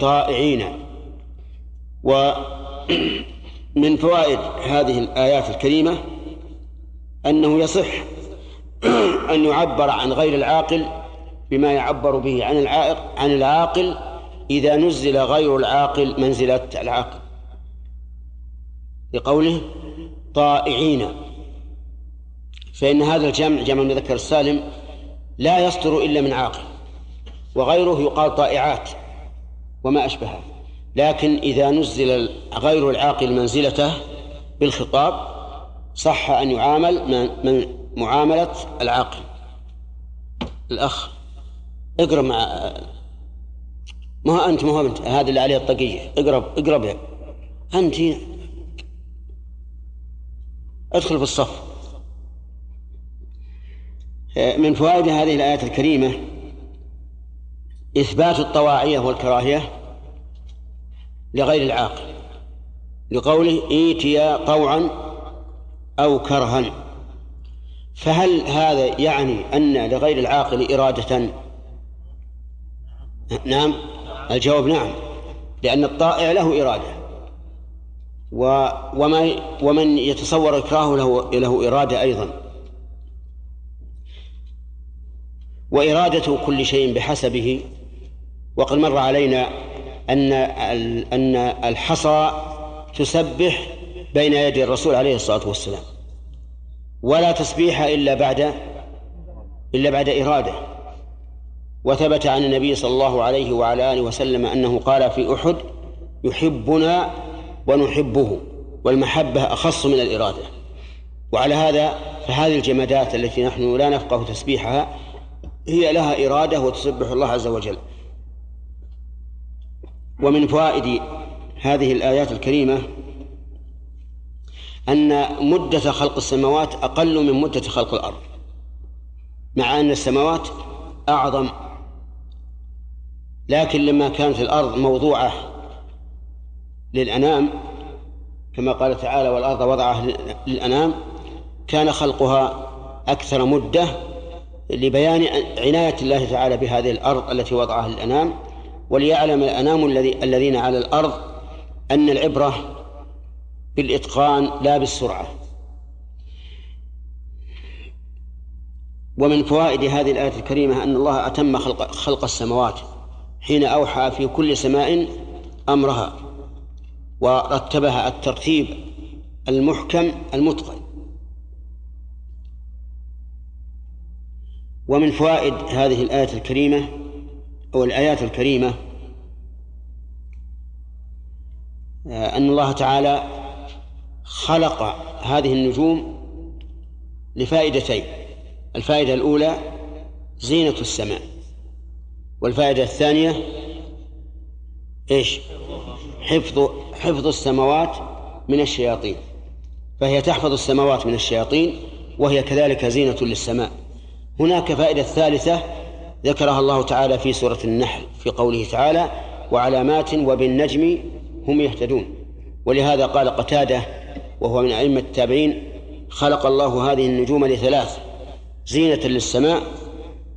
طائعين. ومن فوائد هذه الآيات الكريمة أنه يصح أن يعبر عن غير العاقل بما يعبر به عن العائق عن العاقل إذا نزل غير العاقل منزلة العاقل. لقوله طائعين. فإن هذا الجمع جمع المذكر السالم لا يصدر إلا من عاقل وغيره يقال طائعات وما أشبهه لكن إذا نزل غير العاقل منزلته بالخطاب صح أن يعامل من معاملة العاقل. الأخ اقرأ مع ما أنت ما هو أنت هذا اللي عليه الطاقية اقرب اقرب أنت. ادخل في الصف. من فوائد هذه الآية الكريمة إثبات الطواعية والكراهية. لغير العاقل. لقوله إيتيا طوعا أو كرها. فهل هذا يعني أن لغير العاقل إرادة؟ نعم الجواب نعم لأن الطائع له إرادة. و وما ومن يتصور إكراهه له له إرادة أيضا. وإرادة كل شيء بحسبه. وقد مر علينا أن أن الحصى تسبح بين يدي الرسول عليه الصلاة والسلام. ولا تسبيح إلا بعد إلا بعد إرادة. وثبت عن النبي صلى الله عليه وعلى آله وسلم أنه قال في أحد يحبنا ونحبه والمحبة أخص من الإرادة. وعلى هذا فهذه الجمادات التي نحن لا نفقه تسبيحها هي لها إرادة وتسبح الله عز وجل. ومن فوائد هذه الآيات الكريمة أن مدة خلق السماوات أقل من مدة خلق الأرض مع أن السماوات أعظم. لكن لما كانت الأرض موضوعة للأنام كما قال تعالى والأرض وضعها للأنام كان خلقها أكثر مدة لبيان عناية الله تعالى بهذه الأرض التي وضعها للأنام. وليعلم الأنام الذي الذين على الأرض أن العبرة بالإتقان لا بالسرعة. ومن فوائد هذه الآية الكريمة أن الله أتم خلق, خلق السماوات حين أوحى في كل سماء أمرها ورتبها الترتيب المحكم المتقن. ومن فوائد هذه الآية الكريمة أو الآيات الكريمة آه، أن الله تعالى خلق هذه النجوم لفائدتين الفائدة الأولى زينة السماء والفائدة الثانية إيش؟ حفظ حفظ السماوات من الشياطين فهي تحفظ السماوات من الشياطين وهي كذلك زينة للسماء هناك فائدة ثالثة ذكرها الله تعالى في سورة النحل في قوله تعالى وعلامات وبالنجم هم يهتدون ولهذا قال قتادة وهو من أئمة التابعين خلق الله هذه النجوم لثلاث زينة للسماء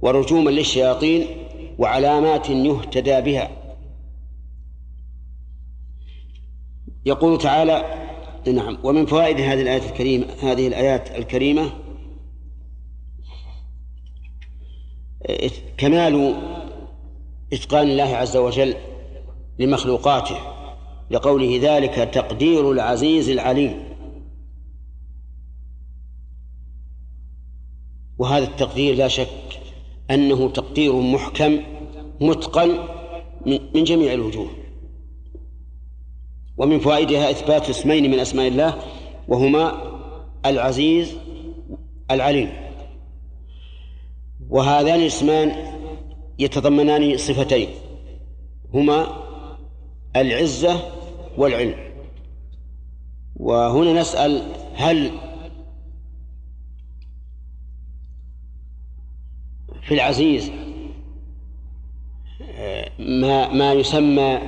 ورجوما للشياطين وعلامات يهتدى بها يقول تعالى نعم ومن فوائد هذه الآية الكريمة هذه الآيات الكريمة كمال إتقان الله عز وجل لمخلوقاته لقوله ذلك تقدير العزيز العليم. وهذا التقدير لا شك أنه تقدير محكم متقن من جميع الوجوه. ومن فوائدها إثبات اسمين من أسماء الله وهما العزيز العليم. وهذان الاسمان يتضمنان صفتين هما العزة والعلم. وهنا نسأل هل في العزيز ما ما يسمى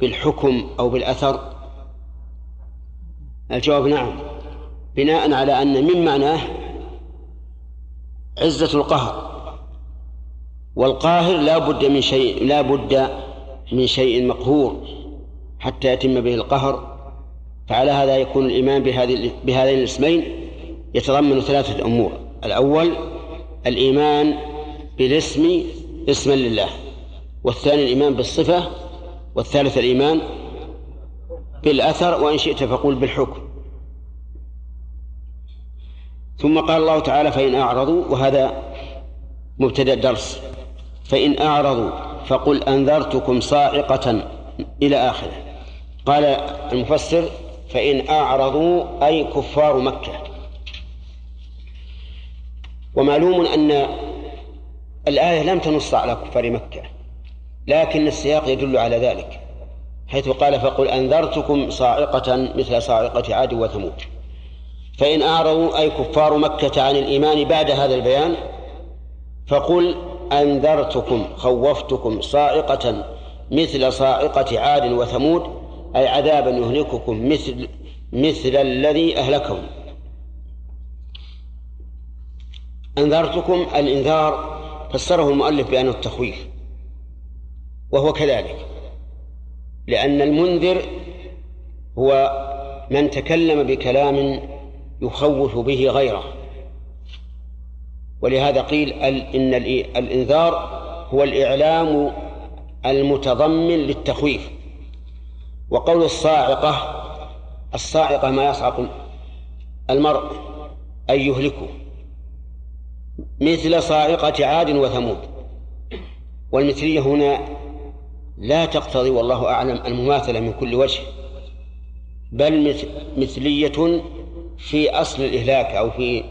بالحكم أو بالأثر؟ الجواب نعم. بناء على أن من معناه عزة القهر. والقاهر لا بد من شيء لا بد من شيء مقهور حتى يتم به القهر. فعلى هذا يكون الإيمان بهذه بهذين الاسمين يتضمن ثلاثة أمور. الأول الإيمان بالاسم اسما لله. والثاني الإيمان بالصفة. والثالث الإيمان بالأثر. وإن شئت فقول بالحكم. ثم قال الله تعالى فإن أعرضوا وهذا مبتدأ الدرس. فإن أعرضوا فقل أنذرتكم صاعقة إلى آخره. قال المفسر فإن أعرضوا أي كفار مكة. ومعلوم أن الآية لم تنص على كفار مكة لكن السياق يدل على ذلك حيث قال فقل أنذرتكم صاعقة مثل صاعقة عاد وثمود. فإن أعرضوا أي كفار مكة عن الإيمان بعد هذا البيان فقل أنذرتكم خوفتكم صاعقة مثل صاعقة عاد وثمود أي عذابا يهلككم مثل مثل الذي أهلكهم. أنذرتكم الإنذار فسره المؤلف بأنه التخويف وهو كذلك لأن المنذر هو من تكلم بكلام يخوف به غيره. ولهذا قيل إن الإنذار هو الإعلام المتضمن للتخويف. وقول الصاعقة الصاعقة ما يصعق المرء أن يهلكه مثل صاعقة عاد وثمود. والمثلية هنا لا تقتضي والله أعلم المماثلة من كل وجه بل مثلية في أصل الإهلاك أو في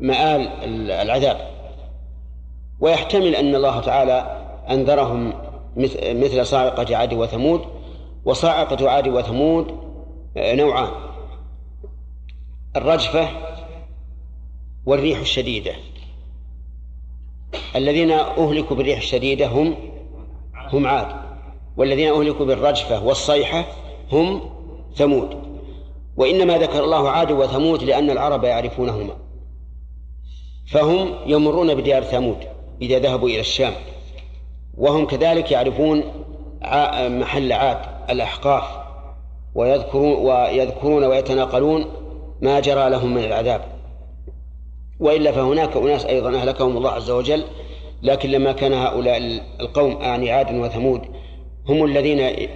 مآل العذاب. ويحتمل أن الله تعالى أنذرهم مثل صاعقة عاد وثمود وصاعقة عاد وثمود نوعان. الرجفة والريح الشديدة. الذين أهلكوا بالريح الشديدة هم هم عاد والذين أهلكوا بالرجفة والصيحة هم ثمود. وإنما ذكر الله عاد وثمود لأن العرب يعرفونهما. فهم يمرون بديار ثمود إذا ذهبوا إلى الشام. وهم كذلك يعرفون محل عاد الأحقاف ويذكرون ويذكرون ويتناقلون ما جرى لهم من العذاب. وإلا فهناك أناس أيضا أهلكهم الله عز وجل لكن لما كان هؤلاء القوم أعني عاد وثمود هم الذين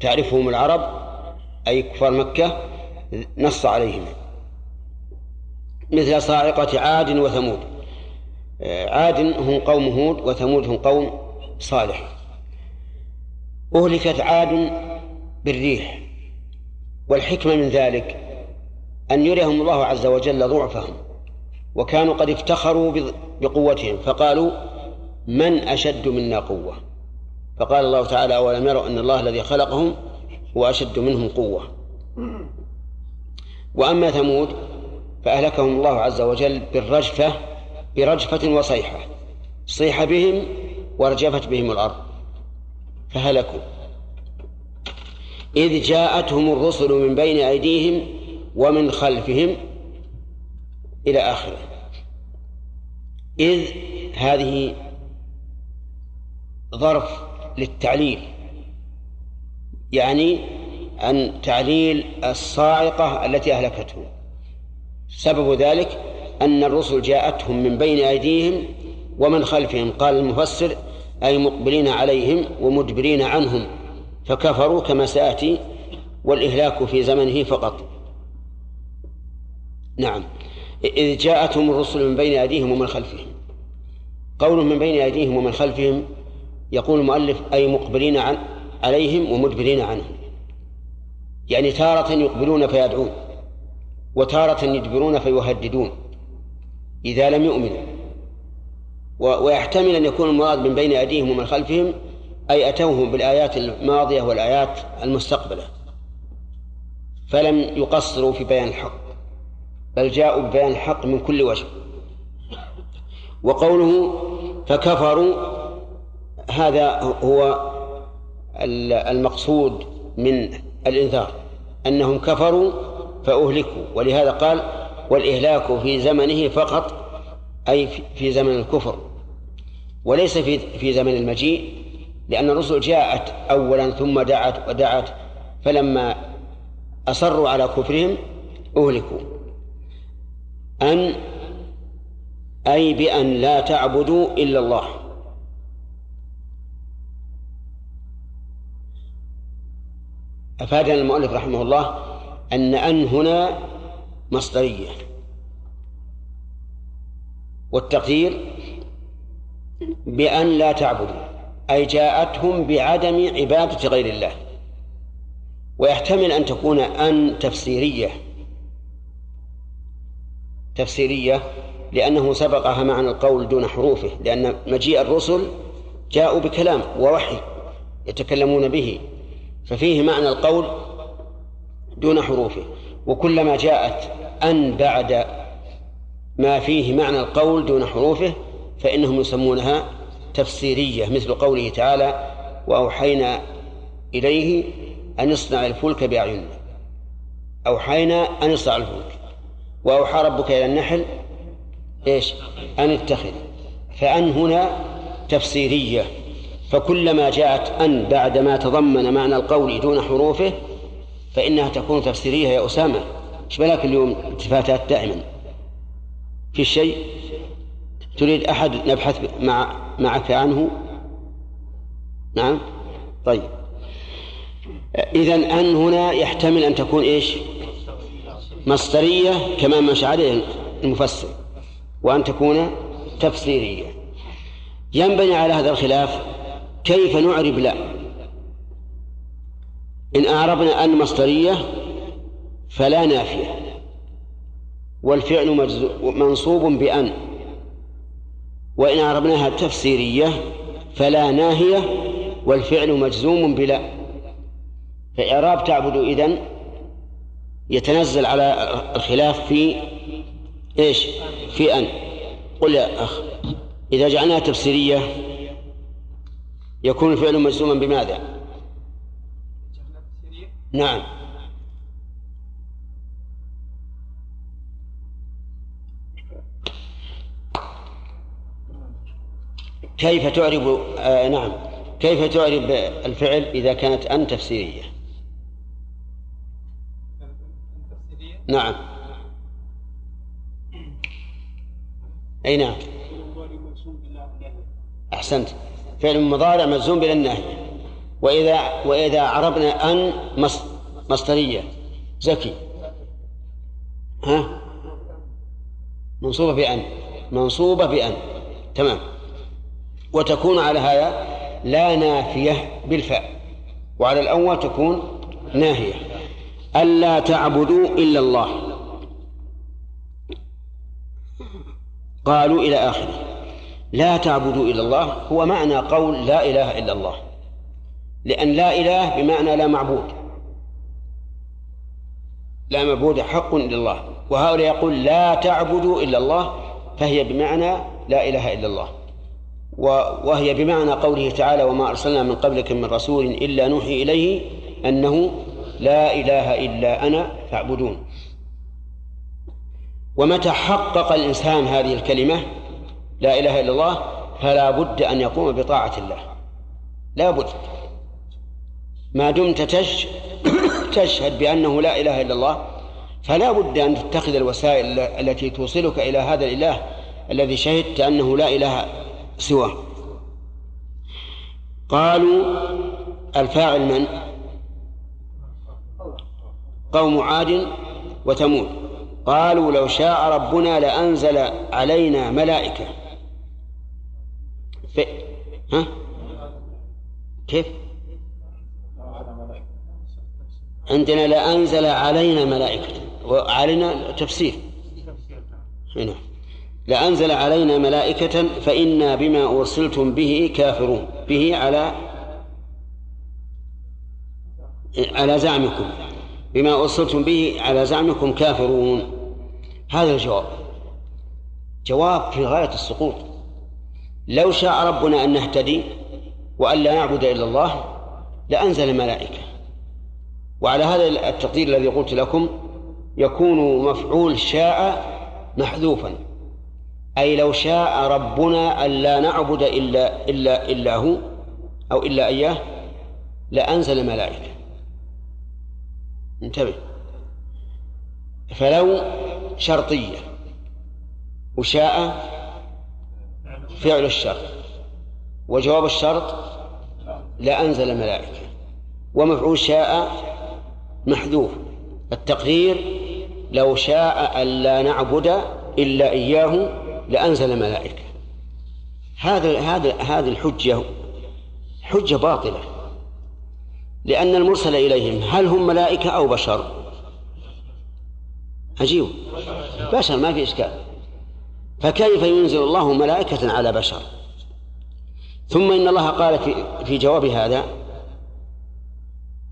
تعرفهم العرب أي كفار مكة نص عليهم مثل صاعقة عاد وثمود. عاد هم قوم هود وثمود هم قوم صالح. أهلكت عاد بالريح. والحكمة من ذلك أن يريهم الله عز وجل ضعفهم. وكانوا قد افتخروا بقوتهم. فقالوا من أشد منا قوة؟ فقال الله تعالى أولم يروا أن الله الذي خلقهم هو أشد منهم قوة. وأما ثمود فأهلكهم الله عز وجل بالرجفة برجفة وصيحة. صيح بهم ورجفت بهم الأرض. فهلكوا. إذ جاءتهم الرسل من بين أيديهم ومن خلفهم إلى آخره. إذ هذه ظرف للتعليل. يعني عن تعليل الصاعقة التي أهلكته. سبب ذلك أن الرسل جاءتهم من بين أيديهم ومن خلفهم. قال المفسر أي مقبلين عليهم ومدبرين عنهم فكفروا كما سيأتي والإهلاك في زمنه فقط. نعم. إذ جاءتهم الرسل من بين أيديهم ومن خلفهم. قول من بين أيديهم ومن خلفهم يقول المؤلف أي مقبلين عن عليهم ومدبرين عنهم. يعني تارة يقبلون فيدعون وتارة يدبرون فيهددون إذا لم يؤمنوا ويحتمل أن يكون المراد من بين أيديهم ومن خلفهم أي أتوهم بالآيات الماضية والآيات المستقبلة. فلم يقصروا في بيان الحق بل جاءوا ببيان الحق من كل وجه. وقوله فكفروا هذا هو المقصود من الإنذار. أنهم كفروا فأهلكوا. ولهذا قال والإهلاك في زمنه فقط أي في زمن الكفر وليس في في زمن المجيء لأن الرسل جاءت أولا ثم دعت ودعت فلما أصروا على كفرهم أهلكوا. أن أي بأن لا تعبدوا إلا الله. أفادنا المؤلف رحمه الله أن أن هنا مصدرية. والتقدير بأن لا تعبدوا أي جاءتهم بعدم عبادة غير الله. ويحتمل أن تكون أن تفسيرية. تفسيرية لأنه سبقها معنى القول دون حروفه لأن مجيء الرسل جاءوا بكلام ووحي يتكلمون به. ففيه معنى القول دون حروفه. وكلما جاءت أن بعد ما فيه معنى القول دون حروفه فإنهم يسمونها تفسيرية مثل قوله تعالى وأوحينا إليه أن يصنع الفلك بأعيننا أوحينا أن يصنع الفلك. وأوحى ربك إلى النحل إيش؟ أن اتخذ. فأن هنا تفسيرية. فكلما جاءت أن بعد ما تضمن معنى القول دون حروفه فإنها تكون تفسيرية يا أسامة. إيش بالك اليوم التفاتات دائما؟ في شيء تريد أحد نبحث مع معك عنه؟ نعم. طيب. إذا أن هنا يحتمل أن تكون إيش؟ مصدرية كما مشى عليه المفسر وأن تكون تفسيرية. ينبني على هذا الخلاف كيف نعرب لا؟ إن أعربنا أن مصدرية فلا نافية والفعل منصوب بأن وإن أعربناها تفسيرية فلا ناهية والفعل مجزوم بلا. فإعراب تعبد إذن يتنزل على الخلاف في إيش؟ في أن. قل يا أخ إذا جعلناها تفسيرية يكون الفعل مجزوما بماذا؟ نعم. كيف تعرب آه نعم. كيف تعرب الفعل إذا كانت أن تفسيرية؟ نعم. أي نعم. أحسنت. فعل مضارع مجزوم بلا الناهية وإذا وإذا عربنا أن مصدرية. زكي. ها؟ منصوبة بأن منصوبة بأن تمام. وتكون على هذا لا نافية بالفاء وعلى الأول تكون ناهية. ألا تعبدوا إلا الله. قالوا إلى آخره. لا تعبدوا إلا الله هو معنى قول لا إله إلا الله. لأن لا إله بمعنى لا معبود. لا معبود حق إلا الله. وهؤلاء يقول لا تعبدوا إلا الله فهي بمعنى لا إله إلا الله. وهي بمعنى قوله تعالى وما أرسلنا من قبلك من رسول إلا نوحي إليه أنه لا إله إلا أنا فاعبدون. ومتى حقق الإنسان هذه الكلمة؟ لا إله إلا الله فلا بد أن يقوم بطاعة الله. لا بد. ما دمت تش تشهد بأنه لا إله إلا الله فلا بد أن تتخذ الوسائل التي توصلك إلى هذا الإله الذي شهدت أنه لا إله سواه. قالوا الفاعل من؟ قوم عاد وثمود. قالوا لو شاء ربنا لأنزل علينا ملائكة. في ها؟ كيف؟ عندنا لأنزل علينا ملائكة وعلينا تفسير. هنا لأنزل علينا ملائكة فإنا بما أرسلتم به كافرون. به على على زعمكم. بما أرسلتم به على زعمكم كافرون. هذا الجواب. جواب في غاية السقوط. لو شاء ربنا أن نهتدي وأن لا نعبد إلا الله لأنزل ملائكة وعلى هذا التقدير الذي قلت لكم يكون مفعول شاء محذوفا. أي لو شاء ربنا أن لا نعبد إلا إلا إلا هو أو إلا إياه لأنزل ملائكة انتبه. فلو شرطية وشاء فعل الشرط. وجواب الشرط لأنزل ملائكة ومفعول شاء محذوف. التقدير لو شاء أن لا نعبد إلا إياه لأنزل ملائكة هذا هذا هذه الحجة حجة باطلة. لأن المرسل إليهم هل هم ملائكة أو بشر؟ عجيب. بشر ما في إشكال. فكيف ينزل الله ملائكة على بشر؟ ثم إن الله قال في في جواب هذا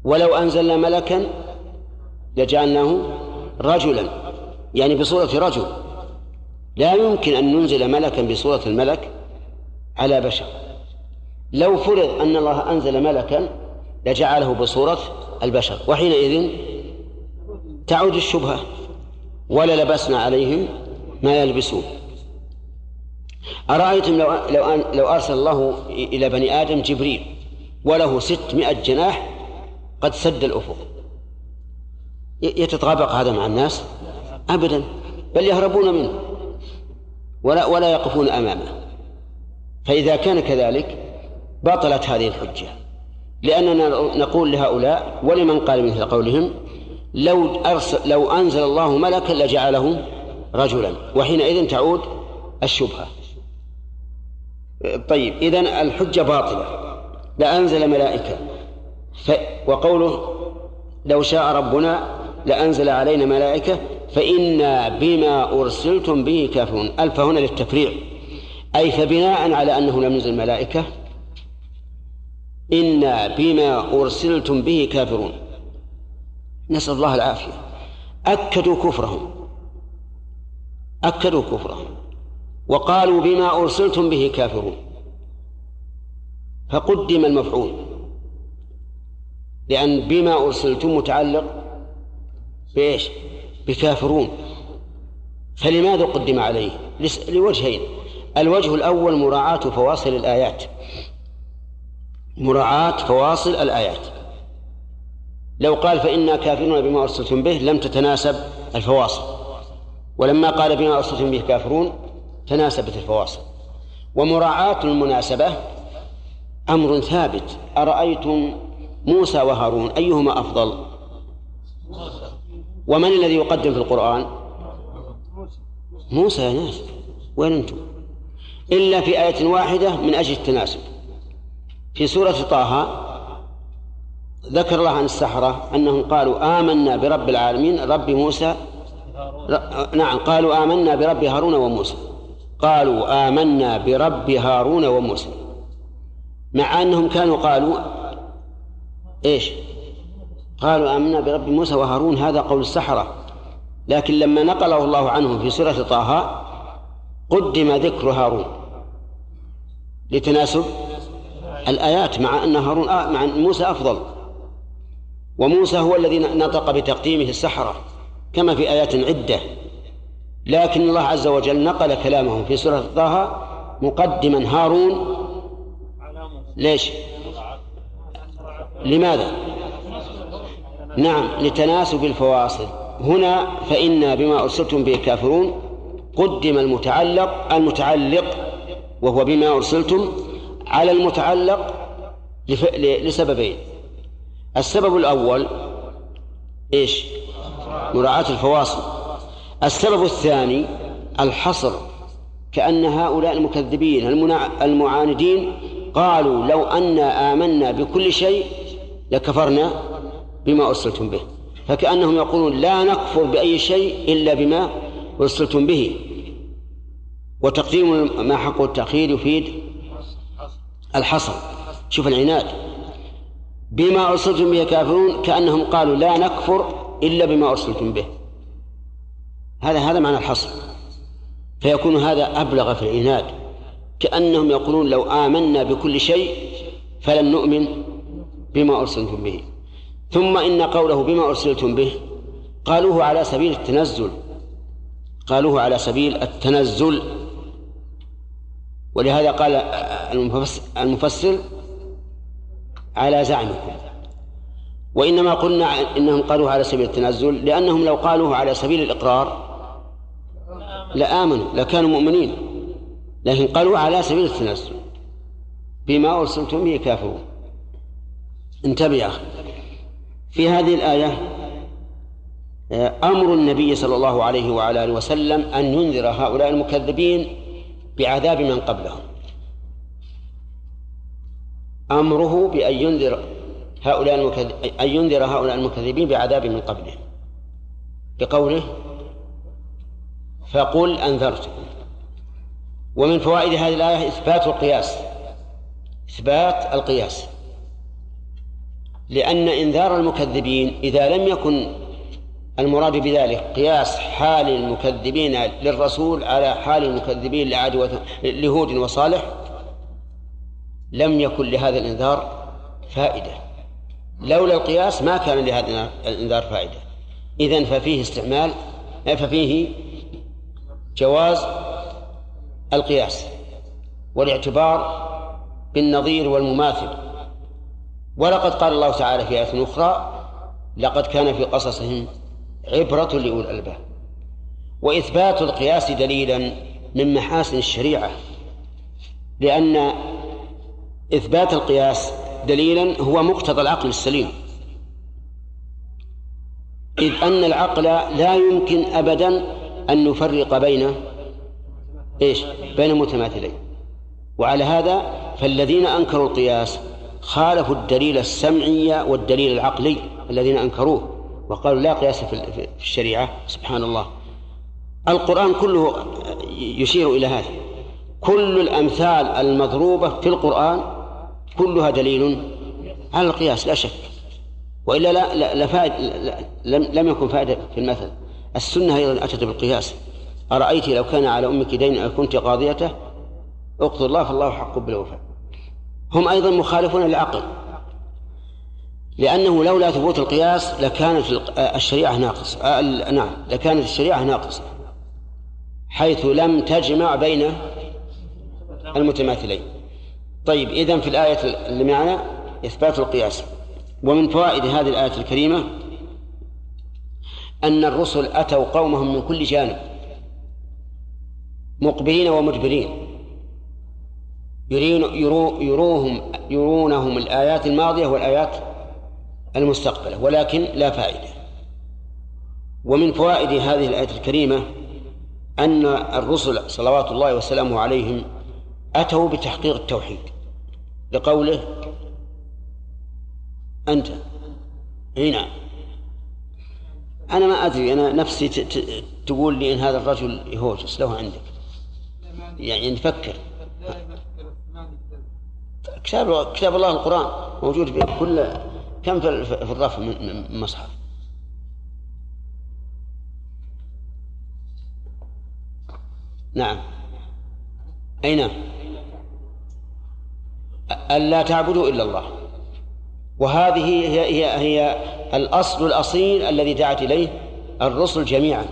ولو أنزلنا ملكا لجعلناه رجلا. يعني بصورة رجل. لا يمكن أن ننزل ملكا بصورة الملك على بشر. لو فرض أن الله أنزل ملكا لجعله بصورة البشر. وحينئذ تعود الشبهة. ولا لبسنا عليهم ما يلبسون. أرأيتم لو لو لو أرسل الله إلى بني آدم جبريل وله ستمائة جناح قد سد الأفق. يتطابق هذا مع الناس؟ أبدا. بل يهربون منه. ولا ولا يقفون أمامه. فإذا كان كذلك بطلت هذه الحجة. لأننا نقول لهؤلاء ولمن قال مثل قولهم لو أرسل لو أنزل الله ملكا لجعله رجلا. وحينئذ تعود الشبهة. طيب إذن الحجة باطلة لأنزل ملائكة. ف وقوله لو شاء ربنا لأنزل علينا ملائكة فإنا بما أرسلتم به كافرون. ألف هنا للتفريع. أي فبناء على أنه لم ينزل ملائكة إنا بما أرسلتم به كافرون. نسأل الله العافية. أكدوا كفرهم. أكدوا كفرهم. وقالوا بما أرسلتم به كافرون. فقدم المفعول. لأن بما أرسلتم متعلق بإيش؟ بكافرون. فلماذا قدم عليه؟ لوجهين. الوجه الأول مراعاة فواصل الآيات. مراعاة فواصل الآيات. لو قال فإنا كافرون بما أرسلتم به لم تتناسب الفواصل. ولما قال بما أرسلتم به كافرون تناسبت الفواصل. ومراعاة المناسبة أمر ثابت. أرأيتم موسى وهارون أيهما أفضل؟ ومن الذي يقدم في القرآن؟ موسى يا ناس وين أنتم؟ إلا في آية واحدة من أجل التناسب. في سورة طه ذكر الله عن السحرة أنهم قالوا آمنا برب العالمين رب موسى نعم قالوا آمنا برب هارون وموسى. قالوا آمنا برب هارون وموسى مع أنهم كانوا قالوا إيش؟ قالوا آمنا برب موسى وهارون هذا قول السحرة. لكن لما نقله الله عنهم في سورة طه قدم ذكر هارون لتناسب الآيات مع أن هارون آه مع أن موسى أفضل. وموسى هو الذي نطق بتقديمه السحرة كما في آيات عدة. لكن الله عز وجل نقل كلامه في سورة طه مقدما. هارون ليش؟ لماذا؟ نعم لتناسب الفواصل. هنا فإنا بما أرسلتم به كافرون قدم المتعلق المتعلق وهو بما أرسلتم على المتعلق لسببين. السبب الأول إيش؟ مراعاة الفواصل. السبب الثاني الحصر كأن هؤلاء المكذبين. المعاندين قالوا لو أنا آمنا بكل شيء لكفرنا بما أرسلتم به. فكأنهم يقولون لا نكفر بأي شيء إلا بما أرسلتم به. وتقديم ما حقه التأخير يفيد الحصر. شوف العناد. بما أرسلتم به كافرون كأنهم قالوا لا نكفر إلا بما أرسلتم به. هذا هذا معنى الحصر. فيكون هذا أبلغ في العناد كأنهم يقولون لو آمنا بكل شيء فلن نؤمن بما أرسلتم به. ثم إن قوله بما أرسلتم به قالوه على سبيل التنزل. قالوه على سبيل التنزل. ولهذا قال المفسر, على زعمكم. وإنما قلنا إنهم قالوه على سبيل التنزل لأنهم لو قالوه على سبيل الإقرار لآمنوا لكانوا مؤمنين. لكن قالوا على سبيل التنزل بما أرسلتم به كافرون. انتبه يا أخي. في هذه الآية أمر النبي صلى الله عليه وعلى آله وسلم أن ينذر هؤلاء المكذبين بعذاب من قبلهم. أمره بأن ينذر هؤلاء أن ينذر هؤلاء المكذبين بعذاب من قبلهم. بقوله فقل أنذرتكم ومن فوائد هذه الآية إثبات القياس. إثبات القياس. لأن إنذار المكذبين إذا لم يكن المراد بذلك قياس حال المكذبين للرسول على حال المكذبين لعاد لهود وصالح لم يكن لهذا الإنذار فائدة. لولا القياس ما كان لهذا الإنذار فائدة. إذن ففيه استعمال ففيه جواز القياس والاعتبار بالنظير والمماثل. ولقد قال الله تعالى في آية أخرى لقد كان في قصصهم عبرة لأولي الألباب وإثبات القياس دليلا من محاسن الشريعة لأن إثبات القياس دليلا هو مقتضى العقل السليم. إذ أن العقل لا يمكن أبدا أن نفرق بين إيش؟ بين متماثلين. وعلى هذا فالذين أنكروا القياس خالفوا الدليل السمعي والدليل العقلي الذين أنكروه وقالوا لا قياس في الشريعة سبحان الله. القرآن كله يشير إلى هذا كل الأمثال المضروبة في القرآن كلها دليل على القياس لا شك. وإلا لا, لا, لا لا لم, لم يكن فائدة في المثل. السنة أيضا أتت بالقياس. أرأيت لو كان على أمك دين أو كنت قاضيته؟ اقضي الله فالله حق بالوفاء. هم أيضا مخالفون للعقل. لأنه لولا ثبوت القياس لكانت الشريعة ناقصة. نعم لكانت الشريعة ناقصة. حيث لم تجمع بين المتماثلين. طيب إذن في الآية اللي معنا إثبات القياس. ومن فوائد هذه الآية الكريمة أن الرسل أتوا قومهم من كل جانب مقبلين ومدبرين. يرين يرو يروهم يرونهم الآيات الماضية والآيات المستقبلة ولكن لا فائدة. ومن فوائد هذه الآية الكريمة أن الرسل صلوات الله وسلامه عليهم أتوا بتحقيق التوحيد. لقوله أنت نعم. أنا ما أدري أنا نفسي تقول لي إن هذا الرجل يهوجس له عندك. يعني نفكر. كتاب كتاب الله القرآن موجود في كل كم في الرف من المصحف نعم. أي نعم ألا تعبدوا إلا الله. وهذه هي هي هي الأصل الأصيل الذي دعت إليه الرسل جميعا.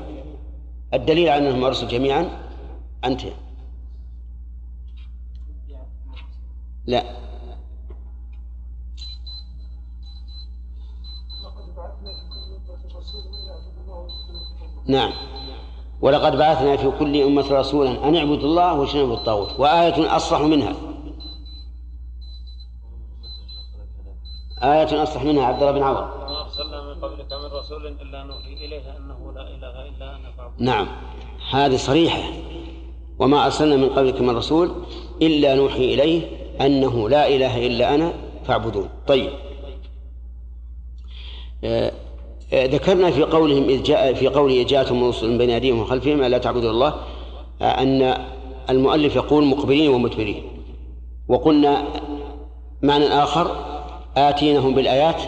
الدليل على أنهم الرسل جميعا أنت. لا. نعم. ولقد بعثنا في كل أمة رسولا أن اعبدوا الله واجتنبوا الطاغوت وآية أصرح منها. آية أصرح منها عبد الله بن عوض وما أرسلنا من قبلك من رسول إلا نوحي إليه أنه لا إله إلا أنا فاعبد نعم. هذه صريحة. وما أرسلنا من قبلك من رسول إلا نوحي إليه أنه لا إله إلا أنا فاعبدون. طيب. آه، آه، ذكرنا في قولهم إذ جاء في قوله إذ جاءتهم رسل بين أيديهم وخلفهم ألا تعبدوا الله آه، أن المؤلف يقول مقبلين ومدبرين. وقلنا معنى آخر آتينهم بالآيات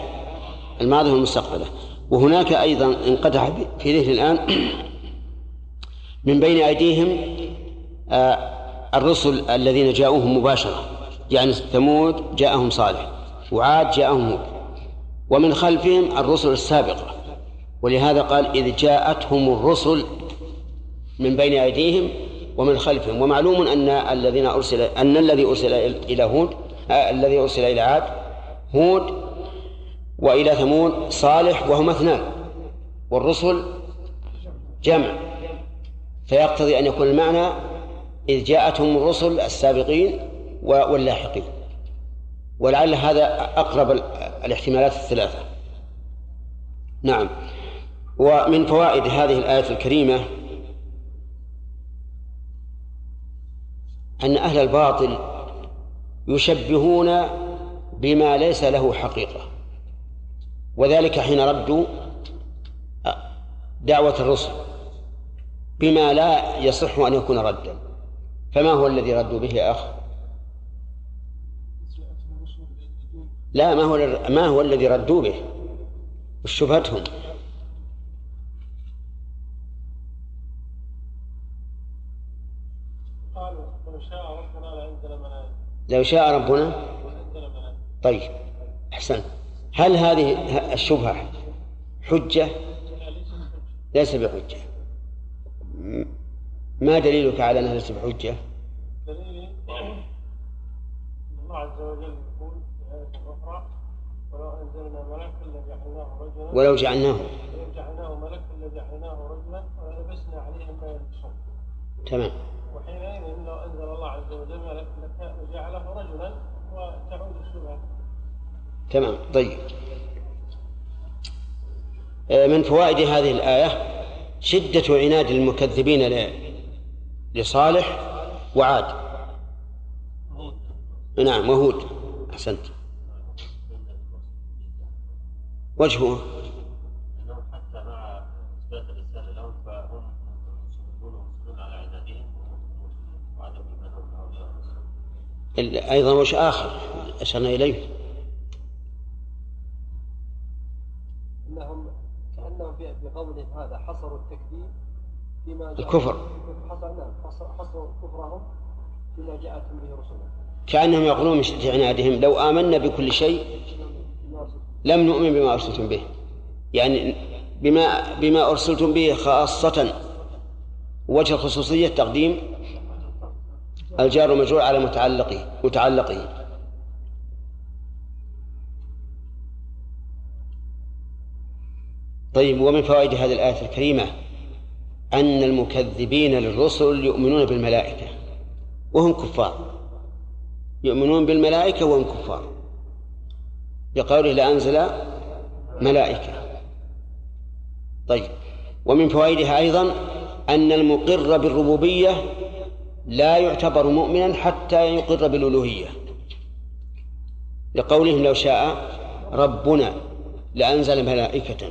الماضية والمستقبلة. وهناك أيضا انقطع في ذهن الآن من بين أيديهم آه، الرسل الذين جاءوهم مباشرة. يعني ثمود جاءهم صالح وعاد جاءهم هود. ومن خلفهم الرسل السابقة. ولهذا قال إذ جاءتهم الرسل من بين أيديهم ومن خلفهم. ومعلوم أن الذين أرسل أن الذي أرسل إلى هود آه، الذي أرسل إلى عاد هود وإلى ثمود صالح وهما اثنان والرسل جمع. فيقتضي أن يكون المعنى إذ جاءتهم الرسل السابقين واللاحقين. ولعل هذا أقرب ال- الاحتمالات الثلاثة. نعم. ومن فوائد هذه الآية الكريمة أن أهل الباطل يشبهون بما ليس له حقيقة. وذلك حين ردوا دعوة الرسل بما لا يصح أن يكون ردا. فما هو الذي ردوا به يا أخ؟ لا ما هو ما هو الذي ردوا به؟ وش شبهتهم؟ لو شاء ربنا لأنزل ملائكة لو شاء ربنا لأنزل ملائكة طيب أحسن هل هذه الشبهة حجة؟ ليس بحجة. ما دليلك على أنها ليس بحجة؟ دليل أن الله عز وجل يقول في آية أخرى ولو أنزلنا ملكا لجعلناه رجلا ولو جعلناه. ولو جعلناه ملكا لجعلناه رجلا وللبسنا عليهم ما يلبسون تمام. وحينئذ لو أنزل الله عز وجل ملكا لكان جعله رجلا تمام طيب. آه، من فوائد هذه الآية؟ شدة عناد المكذبين لصالح وعاد. نعم وهود أحسنت. وجهه أنهم حتى مع إثبات الرسالة لهم فهم مصرون ومصرون على عنادهم وعدم إيمانهم بهؤلاء الرسل ال- أيضا وجه آخر؟ أشرنا إليه. إنهم كأنهم في في قولهم هذا حصروا التكذيب فيما الكفر. حصر نعم حصر حصروا كفرهم فيما جاءتهم به رسلهم. كأنهم يقولون من شدة عنادهم لو آمنا بكل شيء لم نؤمن بما أرسلتم به. يعني بما بما أرسلتم به خاصة وجه الخصوصية تقديم الجار والمجرور على متعلقه متعلقه. طيب ومن فوائد هذه الآية الكريمة؟ أن المكذبين للرسل يؤمنون بالملائكة وهم كفار. يؤمنون بالملائكة وهم كفار. بقوله لأنزل ملائكة. طيب ومن فوائدها أيضا أن المقر بالربوبية لا يعتبر مؤمنا حتى يقر بالألوهية. لقولهم لو شاء ربنا لأنزل ملائكة.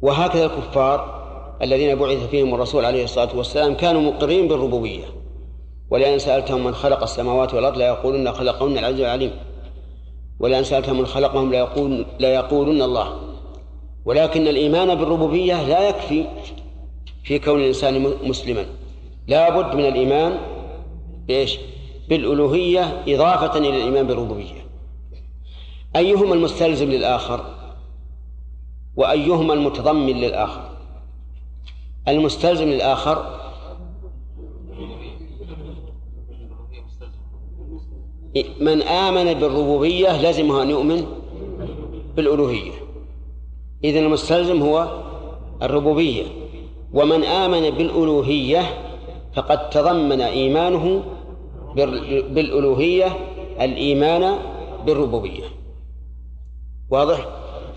وهكذا الكفار الذين بعث فيهم الرسول عليه الصلاة والسلام كانوا مقرين بالربوبية. ولئن سألتهم من خلق السماوات والأرض ليقولن خلقهن العزيز العليم. ولئن سألتهم من خلقهم ليقول ليقولن الله. ولكن الإيمان بالربوبية لا يكفي في كون الإنسان مسلما. لا بد من الإيمان بإيش؟ بالألوهية إضافة إلى الإيمان بالربوبية. أيهما المستلزم للآخر؟ وأيهما المتضمن للآخر؟ المستلزم للآخر؟ من آمن بالربوبية لازمه أن يؤمن بالألوهية. إذن المستلزم هو الربوبية. ومن آمن بالألوهية فقد تضمن إيمانه بالألوهية الإيمان بالربوبية. واضح؟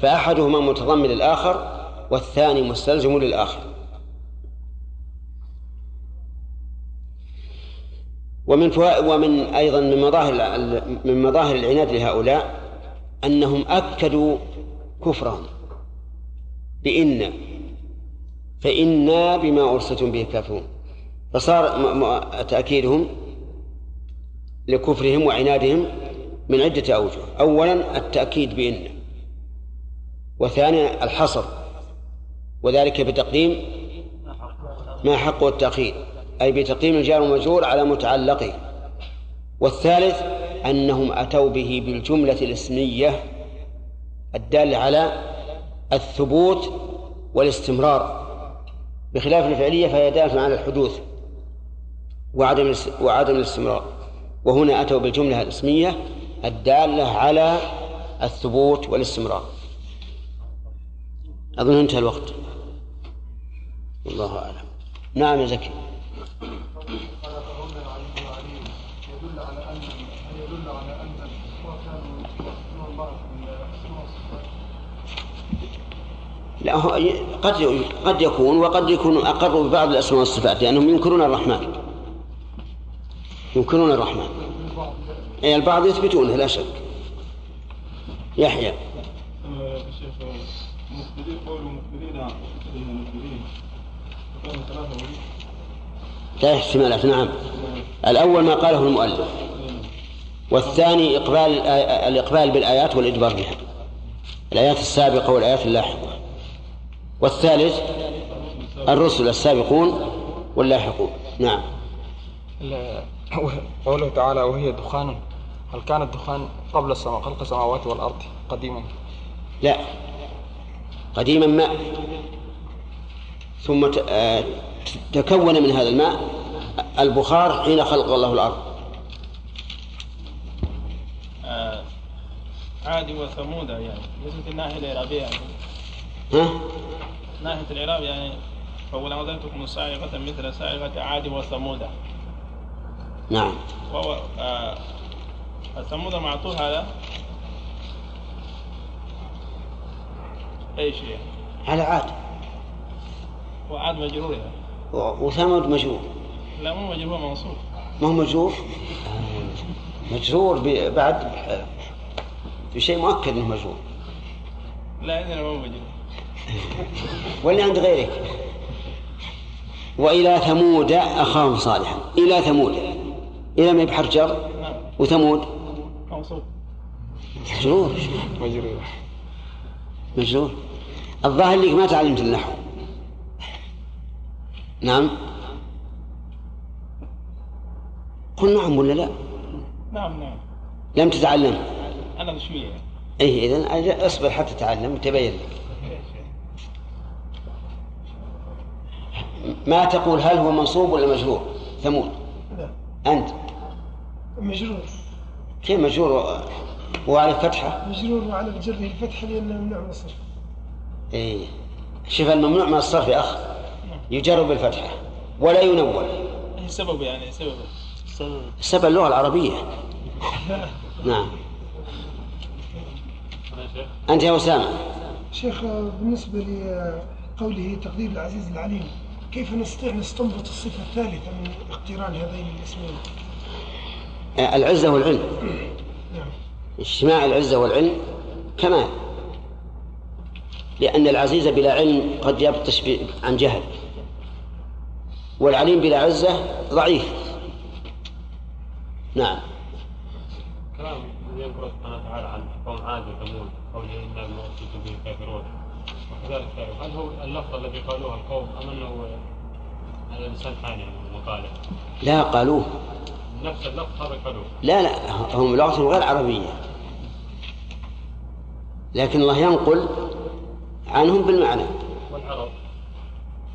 فأحدهما متضمن للآخر والثاني مستلزم للآخر. ومن ومن أيضا من مظاهر من مظاهر العناد لهؤلاء أنهم أكدوا كفرهم بإن فإنا بما أرسلتم به كافرون. فصار تأكيدهم لكفرهم وعنادهم من عدة أوجه. أولا التأكيد بإن وثانيا الحصر وذلك بتقديم ما حقه التأخير أي بتقديم الجار والمجرور على متعلقه. والثالث أنهم أتوا به بالجملة الاسمية الدالة على الثبوت والاستمرار. بخلاف الفعلية فهي دالة على الحدوث. وعدم وعدم الاستمرار. وهنا أتوا بالجملة الاسمية الدالة على الثبوت والاستمرار. أظن انتهى الوقت. والله أعلم. نعم يا زكي. لا قد قد يكون وقد يكون اقروا ببعض الأسماء والصفات لأنهم ينكرون الرحمن. ينكرون الرحمن. أي البعض يثبتونه لا شك. يحيى. لا احتمالات نعم. الأول ما قاله المؤلف. والثاني إقبال الإقبال بالآيات والإدبار بها. الآيات السابقة والآيات اللاحقة. والثالث الرسل السابقون واللاحقون. نعم. قوله تعالى وهي دخان هل كان الدخان قبل السماء خلق السماوات والأرض قديما؟ لا. قديما ماء ثم آه، تكون من هذا الماء البخار حين خلق الله الأرض. آه، عاد وثمود يعني. ليست الناحية الإعرابية يعني. ها؟ ناحية الإعراب يعني فأولا أنذرتكم صاعقة مثل صاعقة عاد وثمود. نعم. وهو آه، ثمود معطوف على؟ أي شيء على عاد. وعاد مجرور يعني. وثمود مجرور. لا مو مجرور منصوب. ما هو مجرور؟ مجرور بعد بشيء مؤكد إنه مجرور. لا إذن مو مجرور. واللي عند غيرك وإلى ثمود أخاهم صالحا. إلى ثمود. إلى ما بحر جر وثمود مجرور مجرور مجرور الظاهر لك ما تعلمت النحو نعم. قل نعم ولا لا؟ نعم نعم. لم تتعلم. أنا شوية يعني. اي إذا أصبر حتى تتعلم تبين لك. ما تقول هل هو منصوب ولا مجرور ثمود. أنت. مجرور. كيف مجرور؟ وعلى فتحه مجرور وعلى جره الفتحة لأنه ممنوع من الصرف. اي شوف الممنوع من الصرف يا أخ؟ يجر بالفتحة. ولا ينون إيه سبب يعني؟ سبب. سبب. اللغة العربية. نعم. أنت يا أسامة. شيخ بالنسبة لقوله تقدير العزيز العليم كيف نستطيع نستنبط الصفة الثالثة من اقتران هذين الاسمين؟ العزة والعلم. اجتماع العزة والعلم كمال. لأن العزيز بلا علم قد يبطش عن جهل. والعليم بلا عزة ضعيف. نعم. كلام يذكر سبحانه وتعالى عن قوم عاد وثمود قوله بما ارسلتم به كافرون وكذلك هل هو اللفظ الذي قالوه القوم أم أنه هذا انسان ثاني من مقاله لا قالوه. نفس اللفظ هذا لا لا هم لغة غير عربية. لكن الله ينقل عنهم بالمعنى. والعرب.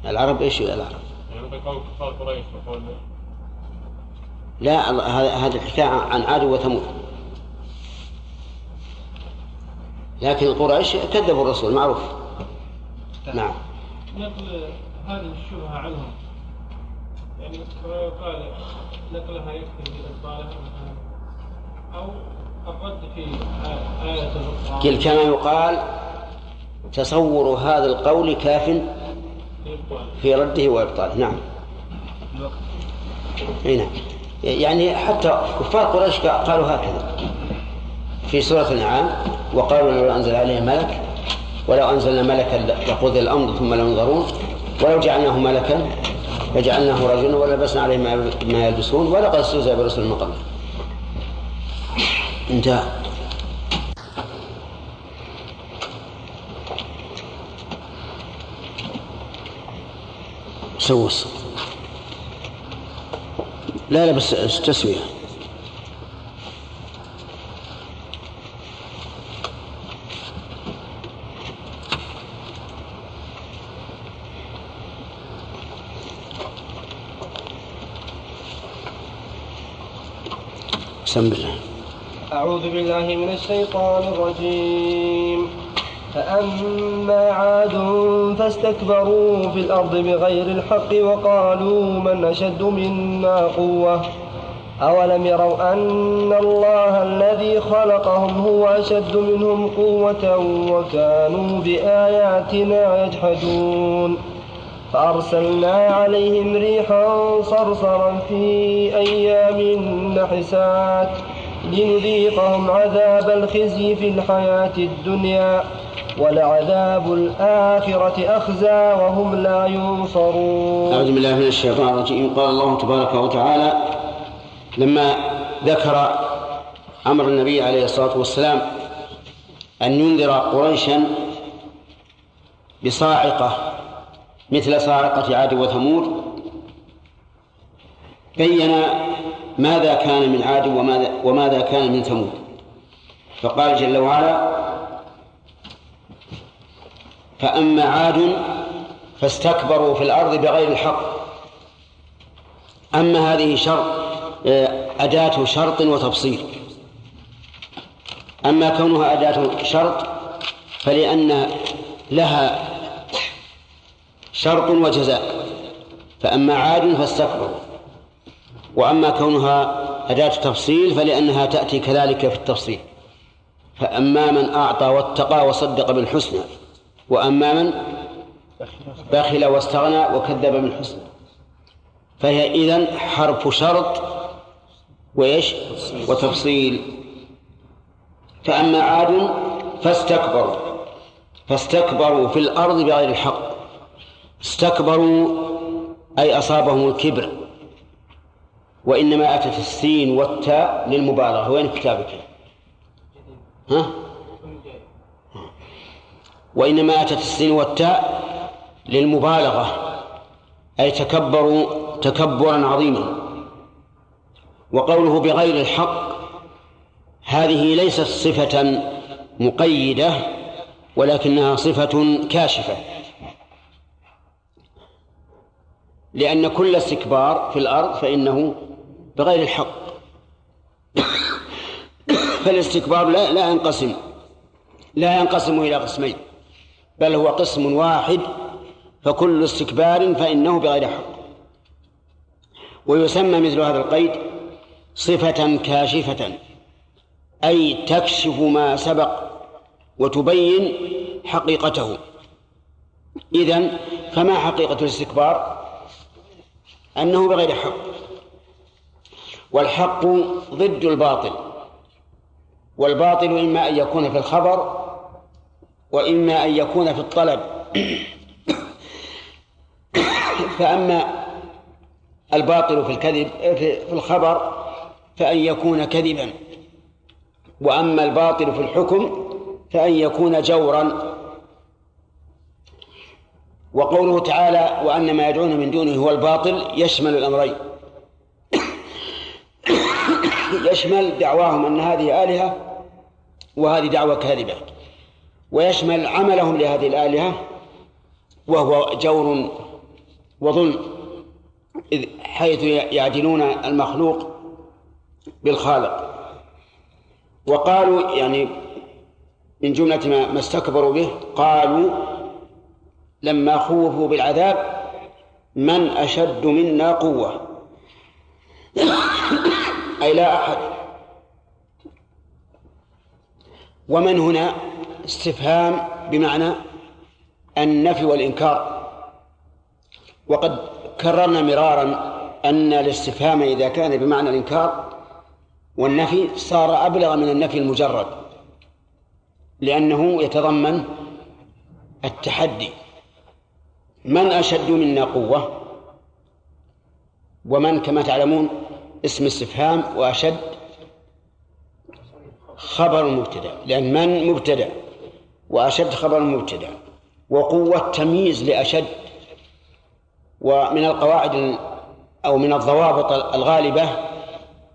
العرب إيش العرب؟ يعني قول كفار قريش وقول لا. هذه الحكاية عن عاد وثمود. لكن قريش كذبوا الرسول معروف. نعم. نقل هذه الشبهة عنهم. يعني كما يقال نقلها يكفي بإبطالها مثلا أو الرد في آية أخرى قل كما يقال تصور هذا القول كاف. في رده وإبطاله. نعم. أي نعم. يعني حتى كفار قريش قالوا هكذا في سورة الأنعام وقالوا لو أنزل عليه ملك ولو أنزلنا ملكا لقضي الأمر ثم لا ينظرون ولو جعلناه ملكا لجعلناه رجلا ولبسنا عليه ما يلبسون ولقد استهزأ برسل من قبل. انتهى. سووا لا لا بس تسوية بسم الله. أعوذ بالله من الشيطان الرجيم. فأما عاد فاستكبروا في الأرض بغير الحق وقالوا من أشد منا قوة. أولم يروا أن الله الذي خلقهم هو أشد منهم قوة وكانوا بآياتنا يجحدون. فأرسلنا عليهم ريحا صرصرا في أيام نحسات لنذيقهم عذاب الخزي في الحياة الدنيا ولعذاب الآخرة أخزى وهم لا ينصرون. أعوذ بالله من الشيطان الرجيم. قال الله تبارك وتعالى لما ذكر أمر النبي عليه الصلاة والسلام أن ينذر قريشا بصاعقة مثل صاعقة عاد وثمود. بين ماذا كان من عاد وماذا, وماذا كان من ثمود. فقال جل وعلا فأما عاد فاستكبروا في الأرض بغير الحق. أما هذه شرط أداة شرط وتفصيل. أما كونها أداة شرط فلأن لها شرط وجزاء. فأما عاد فاستكبروا وأما كونها أداة تفصيل فلأنها تأتي كذلك في التفصيل. فأما من أعطى واتقى وصدق بالحسنى وأما من بخل واستغنى وكذب بالحسنى. فهي إذن حرف شرط وإيش؟ وتفصيل. فأما عاد فاستكبروا. فاستكبروا في الأرض بغير الحق. استكبروا أي أصابهم الكبر. وإنما أتت السين والتاء للمبالغة. وين كتابك ها؟ وإنما أتت السين والتاء للمبالغة. أي تكبروا تكبرا عظيما. وقوله بغير الحق هذه ليست صفة مقيدة ولكنها صفة كاشفة. لأن كل استكبار في الأرض فإنه بغير الحق. فالاستكبار لا لا ينقسم لا ينقسم إلى قسمين بل هو قسم واحد فكل استكبار فإنه بغير حق. ويسمى مثل هذا القيد صفة كاشفة أي تكشف ما سبق وتبين حقيقته. إذن فما حقيقة الاستكبار؟ أنه بغير حق. والحق ضد الباطل. والباطل إما أن يكون في الخبر وإما أن يكون في الطلب. فأما الباطل في الكذب في الخبر فأن يكون كذبا. وأما الباطل في الحكم فأن يكون جورا. وقوله تعالى وأن ما يدعون من دونه هو الباطل يشمل الأمرين. يشمل دعواهم أن هذه آلهة وهذه دعوة كاذبة. ويشمل عملهم لهذه الآلهة وهو جور وظلم. إذ حيث يعدلون المخلوق بالخالق. وقالوا يعني من جملة ما, استكبروا به قالوا لما خوفوا بالعذاب من أشد منا قوة. أي لا أحد. ومن هنا؟ استفهام بمعنى النفي والإنكار. وقد كررنا مرارا أن الاستفهام إذا كان بمعنى الإنكار والنفي صار أبلغ من النفي المجرد لأنه يتضمن التحدي. من أشد منا قوة؟ ومن كما تعلمون اسم استفهام وأشد خبر مبتدأ لأن من مبتدأ وأشد خبر مبتدأ وقوة تمييز لأشد ومن القواعد أو من الضوابط الغالبة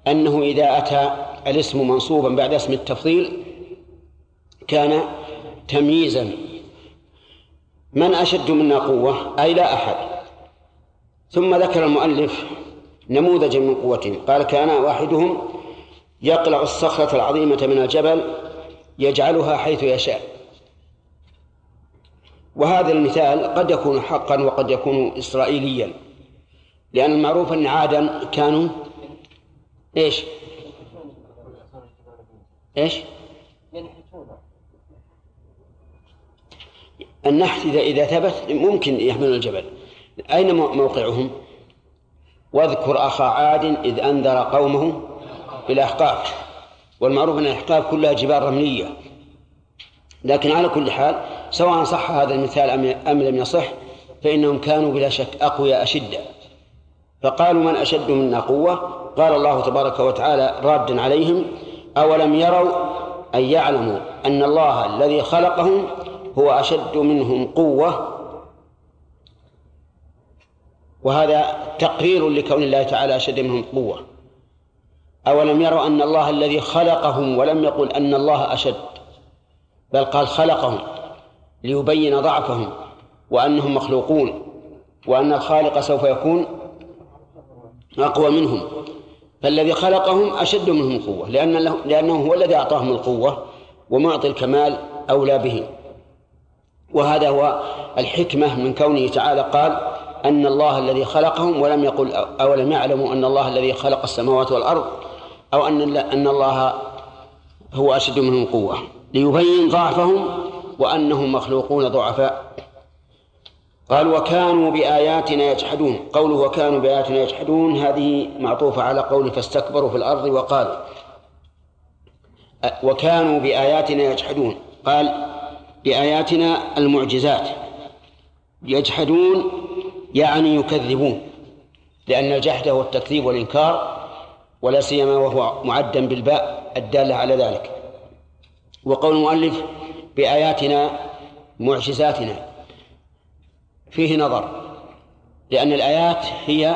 أنه إذا أتى الاسم منصوبا بعد اسم التفضيل كان تمييزا من أشد منا قوة؟ أي لا أحد. ثم ذكر المؤلف نموذجا من قوتهم قال كان واحدهم يقلع الصخرة العظيمة من الجبل يجعلها حيث يشاء. وهذا المثال قد يكون حقا وقد يكون إسرائيليا لأن المعروف أن عادا كانوا إيش؟ إيش؟ النحت إذا إذا ثبت ممكن يحملون الجبل. أين موقعهم؟ واذكر أخا عاد إذ أنذر قومه بالأحقاف. والمعروف أن الأحقاف كلها جبال رملية. لكن على كل حال سواء صح هذا المثال أم لم يصح فإنهم كانوا بلا شك أقوياء أشدة. فقالوا من أشد منا قوة؟ قال الله تبارك وتعالى رادا عليهم أولم يروا أن يعلموا أن الله الذي خلقهم هو أشد منهم قوة. وهذا تقرير لكون الله تعالى أشد منهم قوة. أولم يروا أن الله الذي خلقهم ولم يقل أن الله أشد بل قال خلقهم ليبين ضعفهم وأنهم مخلوقون وأن الخالق سوف يكون أقوى منهم. فالذي خلقهم أشد منهم قوة لأن لأنه هو الذي أعطاهم القوة ومعطي الكمال أولى به. وهذا هو الحكمة من كونه تعالى قال أن الله الذي خلقهم ولم يقل أولم يعلموا أن الله الذي خلق السماوات والأرض أو أن أن الله هو أشد منهم قوة ليبين ضعفهم وأنهم مخلوقون ضعفاء. قال وكانوا بآياتنا يجحدون. قوله وكانوا بآياتنا يجحدون هذه معطوفة على قول فاستكبروا في الأرض وقالوا وكانوا بآياتنا يجحدون. قال بآياتنا المعجزات. يجحدون يعني يكذبون لأن الجحد هو التكذيب والإنكار ولا سيما وهو معدا بالباء الدالة على ذلك. وقول المؤلف بآياتنا معجزاتنا. فيه نظر لأن الآيات هي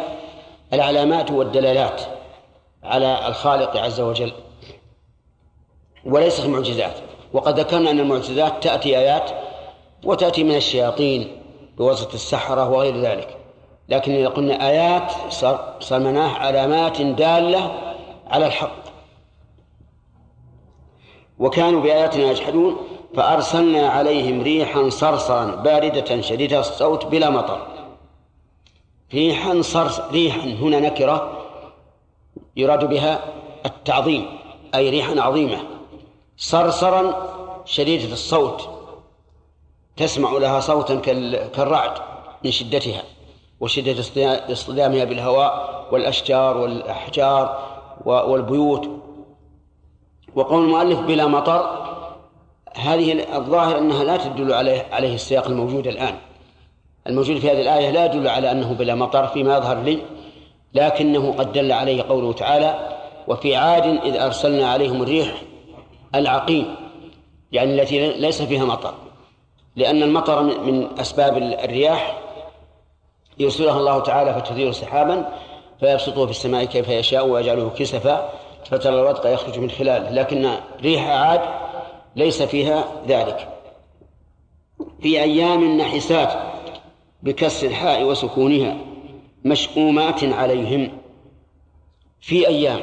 العلامات والدلالات على الخالق عز وجل وليست معجزات. وقد ذكرنا أن المعجزات تأتي آيات وتأتي من الشياطين بواسطة السحرة وغير ذلك. لكن إذا قلنا آيات صار علامات دالة على الحق. وكانوا بآياتنا يجحدون فأرسلنا عليهم ريحا صرصرا باردة شديدة الصوت بلا مطر. ريحا صرص ريحا هنا نكرة يراد بها التعظيم أي ريحا عظيمة. صرصرا شديدة الصوت تسمع لها صوتا كالرعد من شدتها وشدة اصطدا- اصطدامها بالهواء والأشجار والأحجار والبيوت. وقول المؤلف بلا مطر هذه الظاهر أنها لا تدل عليه عليه السياق الموجود الآن. الموجود في هذه الآية لا يدل على أنه بلا مطر فيما يظهر لي لكنه قد دل عليه قوله تعالى وفي عاد إذ أرسلنا عليهم الريح العقيم يعني التي ليس فيها مطر. لأن المطر من أسباب الرياح يرسلها الله تعالى فتثير سحابا فيبسطه في السماء كيف يشاء ويجعله كسفا فترى الودق يخرج من خلاله. لكن ريح عاد ليس فيها ذلك. في أيام نحسات بكسر الحاء وسكونها مشؤومات عليهم. في أيام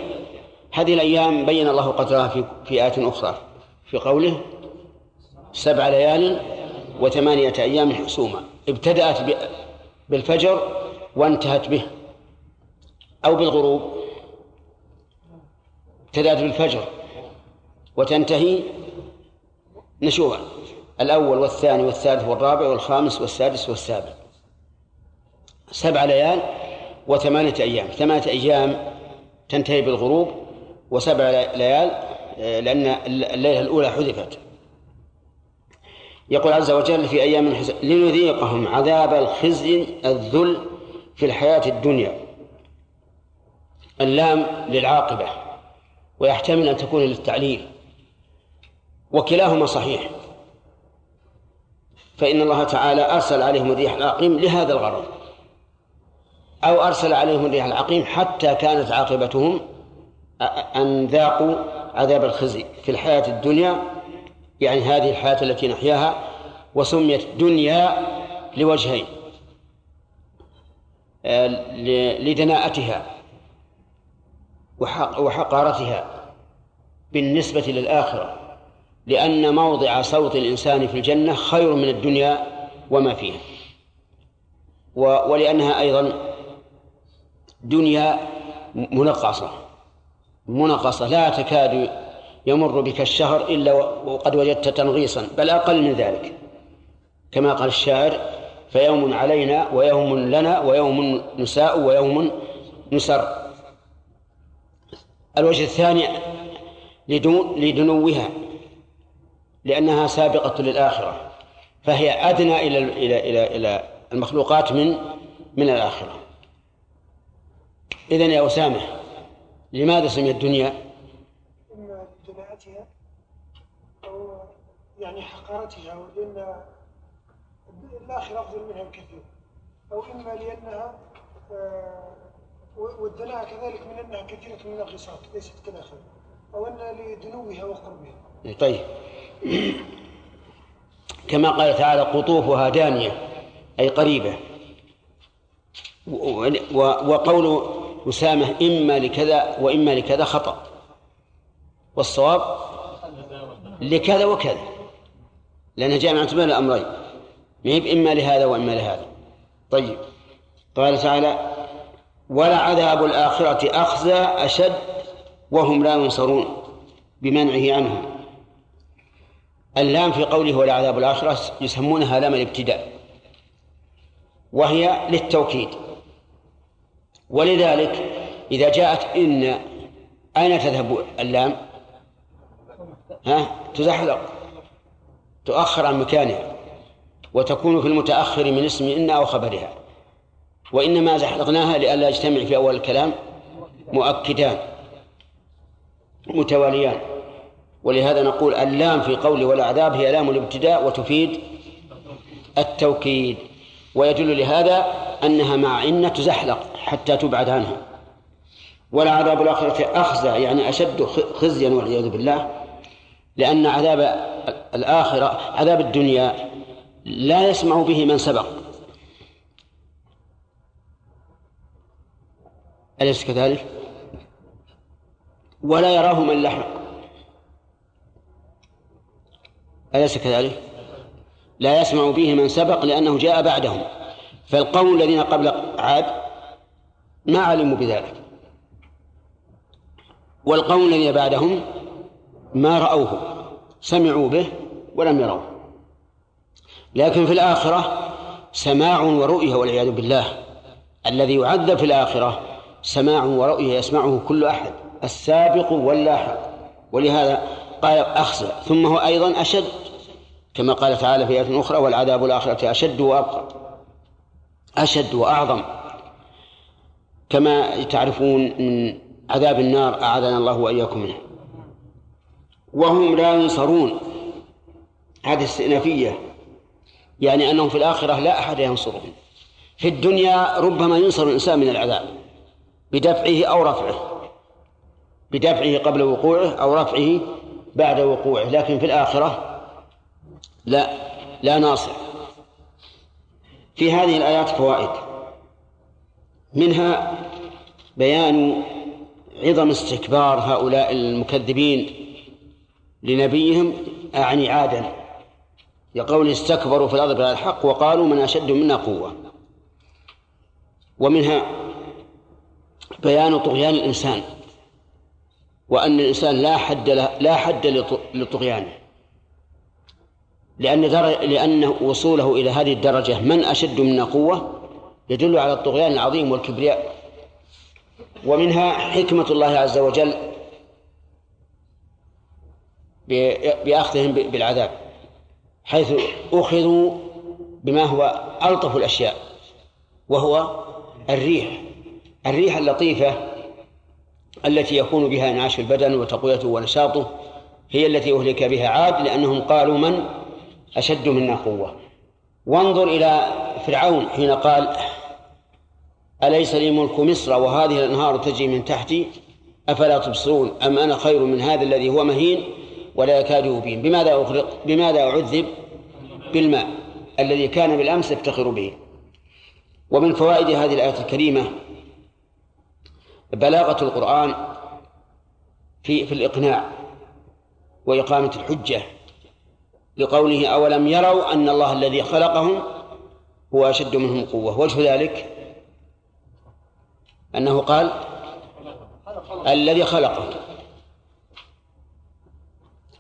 هذه الأيام بين الله قدرها في في آيات أخرى في قوله سبع ليال وثمانية أيام حسوما ابتدأت بالفجر وانتهت به أو بالغروب ابتدأت بالفجر وتنتهي نشوءا الأول والثاني والثالث والرابع والخامس والسادس والسابع. سبع ليال وثمانية أيام ثمانية أيام تنتهي بالغروب وسبع ليال لأن الليلة الأولى حذفت. يقول عز وجل في أيام. لنذيقهم عذاب الخزي الذل في الحياة الدنيا. اللام للعاقبة ويحتمل أن تكون للتعليل. وكلاهما صحيح. فإن الله تعالى أرسل عليهم الريح العقيم لهذا الغرض. أو أرسل عليهم الريح العقيم حتى كانت عاقبتهم أن ذاقوا عذاب الخزي في الحياة الدنيا؟ يعني هذه الحياة التي نحياها وسميت دنيا لوجهين. آه، لدناءتها وحق وحقارتها بالنسبة للآخرة لأن موضع صوت الإنسان في الجنة خير من الدنيا وما فيها. ولأنها أيضا دنيا منقصة. منقصة لا تكاد يمر بك الشهر إلا وقد وجدت تنغيصا بل أقل من ذلك. كما قال الشاعر فيوم علينا ويوم لنا ويوم نساء ويوم نسر. الوجه الثاني لدنوها لأنها سابقة للآخرة فهي أدنى إلى إلى إلى إلى المخلوقات من من الآخرة. إذن يا أسامة لماذا سميت الدنيا؟ إما لجماعتها أو يعني حقارتها ولأن الآخرة أفضل منها بكثير. أو إما لأنها آه، والدناءة كذلك من أنها كثيرة من الناقصات ليست كالآخرة. أو أن لدنوها وقربها. طيب. كما قال تعالى قطوفها دانية أي قريبة. وقول أسامة إما لكذا وإما لكذا خطأ. والصواب لكذا وكذا. لأنها جامعة بين الأمرين. ما إما لهذا وإما لهذا. طيب. قال تعالى ولعذاب الآخرة أخزى أشد وهم لا ينصرون بمنعه عنهم اللام في قوله ولعذاب الآخرة يسمونها لام الابتداء. وهي للتوكيد. ولذلك إذا جاءت إن أين تذهب اللام؟ ها؟ تزحلق تؤخر عن مكانها وتكون في المتأخر من اسم إن أو خبرها. وإنما زحلقناها لئلا يجتمع في أول الكلام مؤكدان متواليان. ولهذا نقول اللام في قول والعذاب هي لام الابتداء وتفيد التوكيد. ويدل لهذا أنها مع إن تزحلق. حتى تبعد عنها ولعذاب الآخرة أخزى يعني أشد خزيا والعياذ بالله لأن عذاب الآخرة عذاب الدنيا لا يسمع به من سبق أليس كذلك؟ ولا يراه من لحق أليس كذلك؟ لا يسمع به من سبق لأنه جاء بعدهم فالقوم الذين قبل عاد ما علموا بذلك. والقوم الذين بعدهم ما رأوه سمعوا به ولم يروه. لكن في الآخرة سماع ورؤية والعياذ بالله. الذي يعذب في الآخرة سماع ورؤية يسمعه كل أحد السابق واللاحق. ولهذا قال أخزى ثم هو أيضا أشد. كما قال تعالى في آية أخرى والعذاب الآخرة أشد وأبقى أشد وأعظم. كما تعرفون من عذاب النار أعاذنا الله وإياكم منه. وهم لا ينصرون. هذه استئنافية. يعني أنهم في الآخرة لا أحد ينصرهم. في الدنيا ربما ينصر الإنسان من العذاب. بدفعه أو رفعه. بدفعه قبل وقوعه أو رفعه بعد وقوعه. لكن في الآخرة لا لا ناصر. في هذه الآيات فوائد. منها بيان عظم استكبار هؤلاء المكذبين لنبيهم أعني عادا يقول استكبروا في الأرض بغير الحق وقالوا من أشد منا قوة. ومنها بيان طغيان الإنسان وأن الإنسان لا حد لا حد لطغيانه. لأن لأن وصوله إلى هذه الدرجة من أشد منا قوة؟ يدل على الطغيان العظيم والكبرياء. ومنها حكمة الله عز وجل بأخذهم بالعذاب حيث أخذوا بما هو ألطف الأشياء وهو الريح. الريح اللطيفة التي يكون بها انعاش البدن وتقويته ونشاطه هي التي أهلك بها عاد لأنهم قالوا من؟ أشد منا قوة. وانظر إلى فرعون حين قال أليس لي ملك مصر وهذه الأنهار تجري من تحتي؟ أفلا تبصرون أم أنا خير من هذا الذي هو مهين ولا يكاد يبين؟ بماذا أغرق بماذا أعذب بالماء الذي كان بالأمس يفتخر به؟ ومن فوائد هذه الآية الكريمة بلاغة القرآن في في الإقناع وإقامة الحجة لقوله أولم يروا أن الله الذي خلقهم هو أشد منهم قوة. وجه ذلك أنه قال الذي خلقه.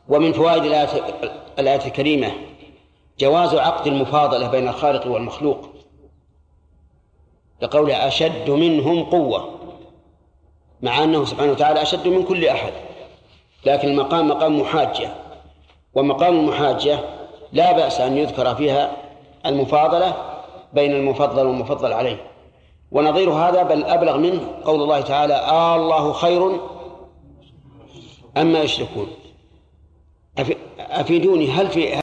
ومن فوائد الآية الآية الكريمة جواز عقد المفاضلة بين الخالق والمخلوق لقوله أشد منهم قوة مع أنه سبحانه وتعالى أشد من كل أحد. لكن المقام مقام محاجة ومقام المحاجة لا بأس أن يذكر فيها المفاضلة بين المفضل والمفضل عليه. ونظير هذا بل أبلغ منه. قول الله تعالى آه الله خير أما يشركون. أفيدوني هل في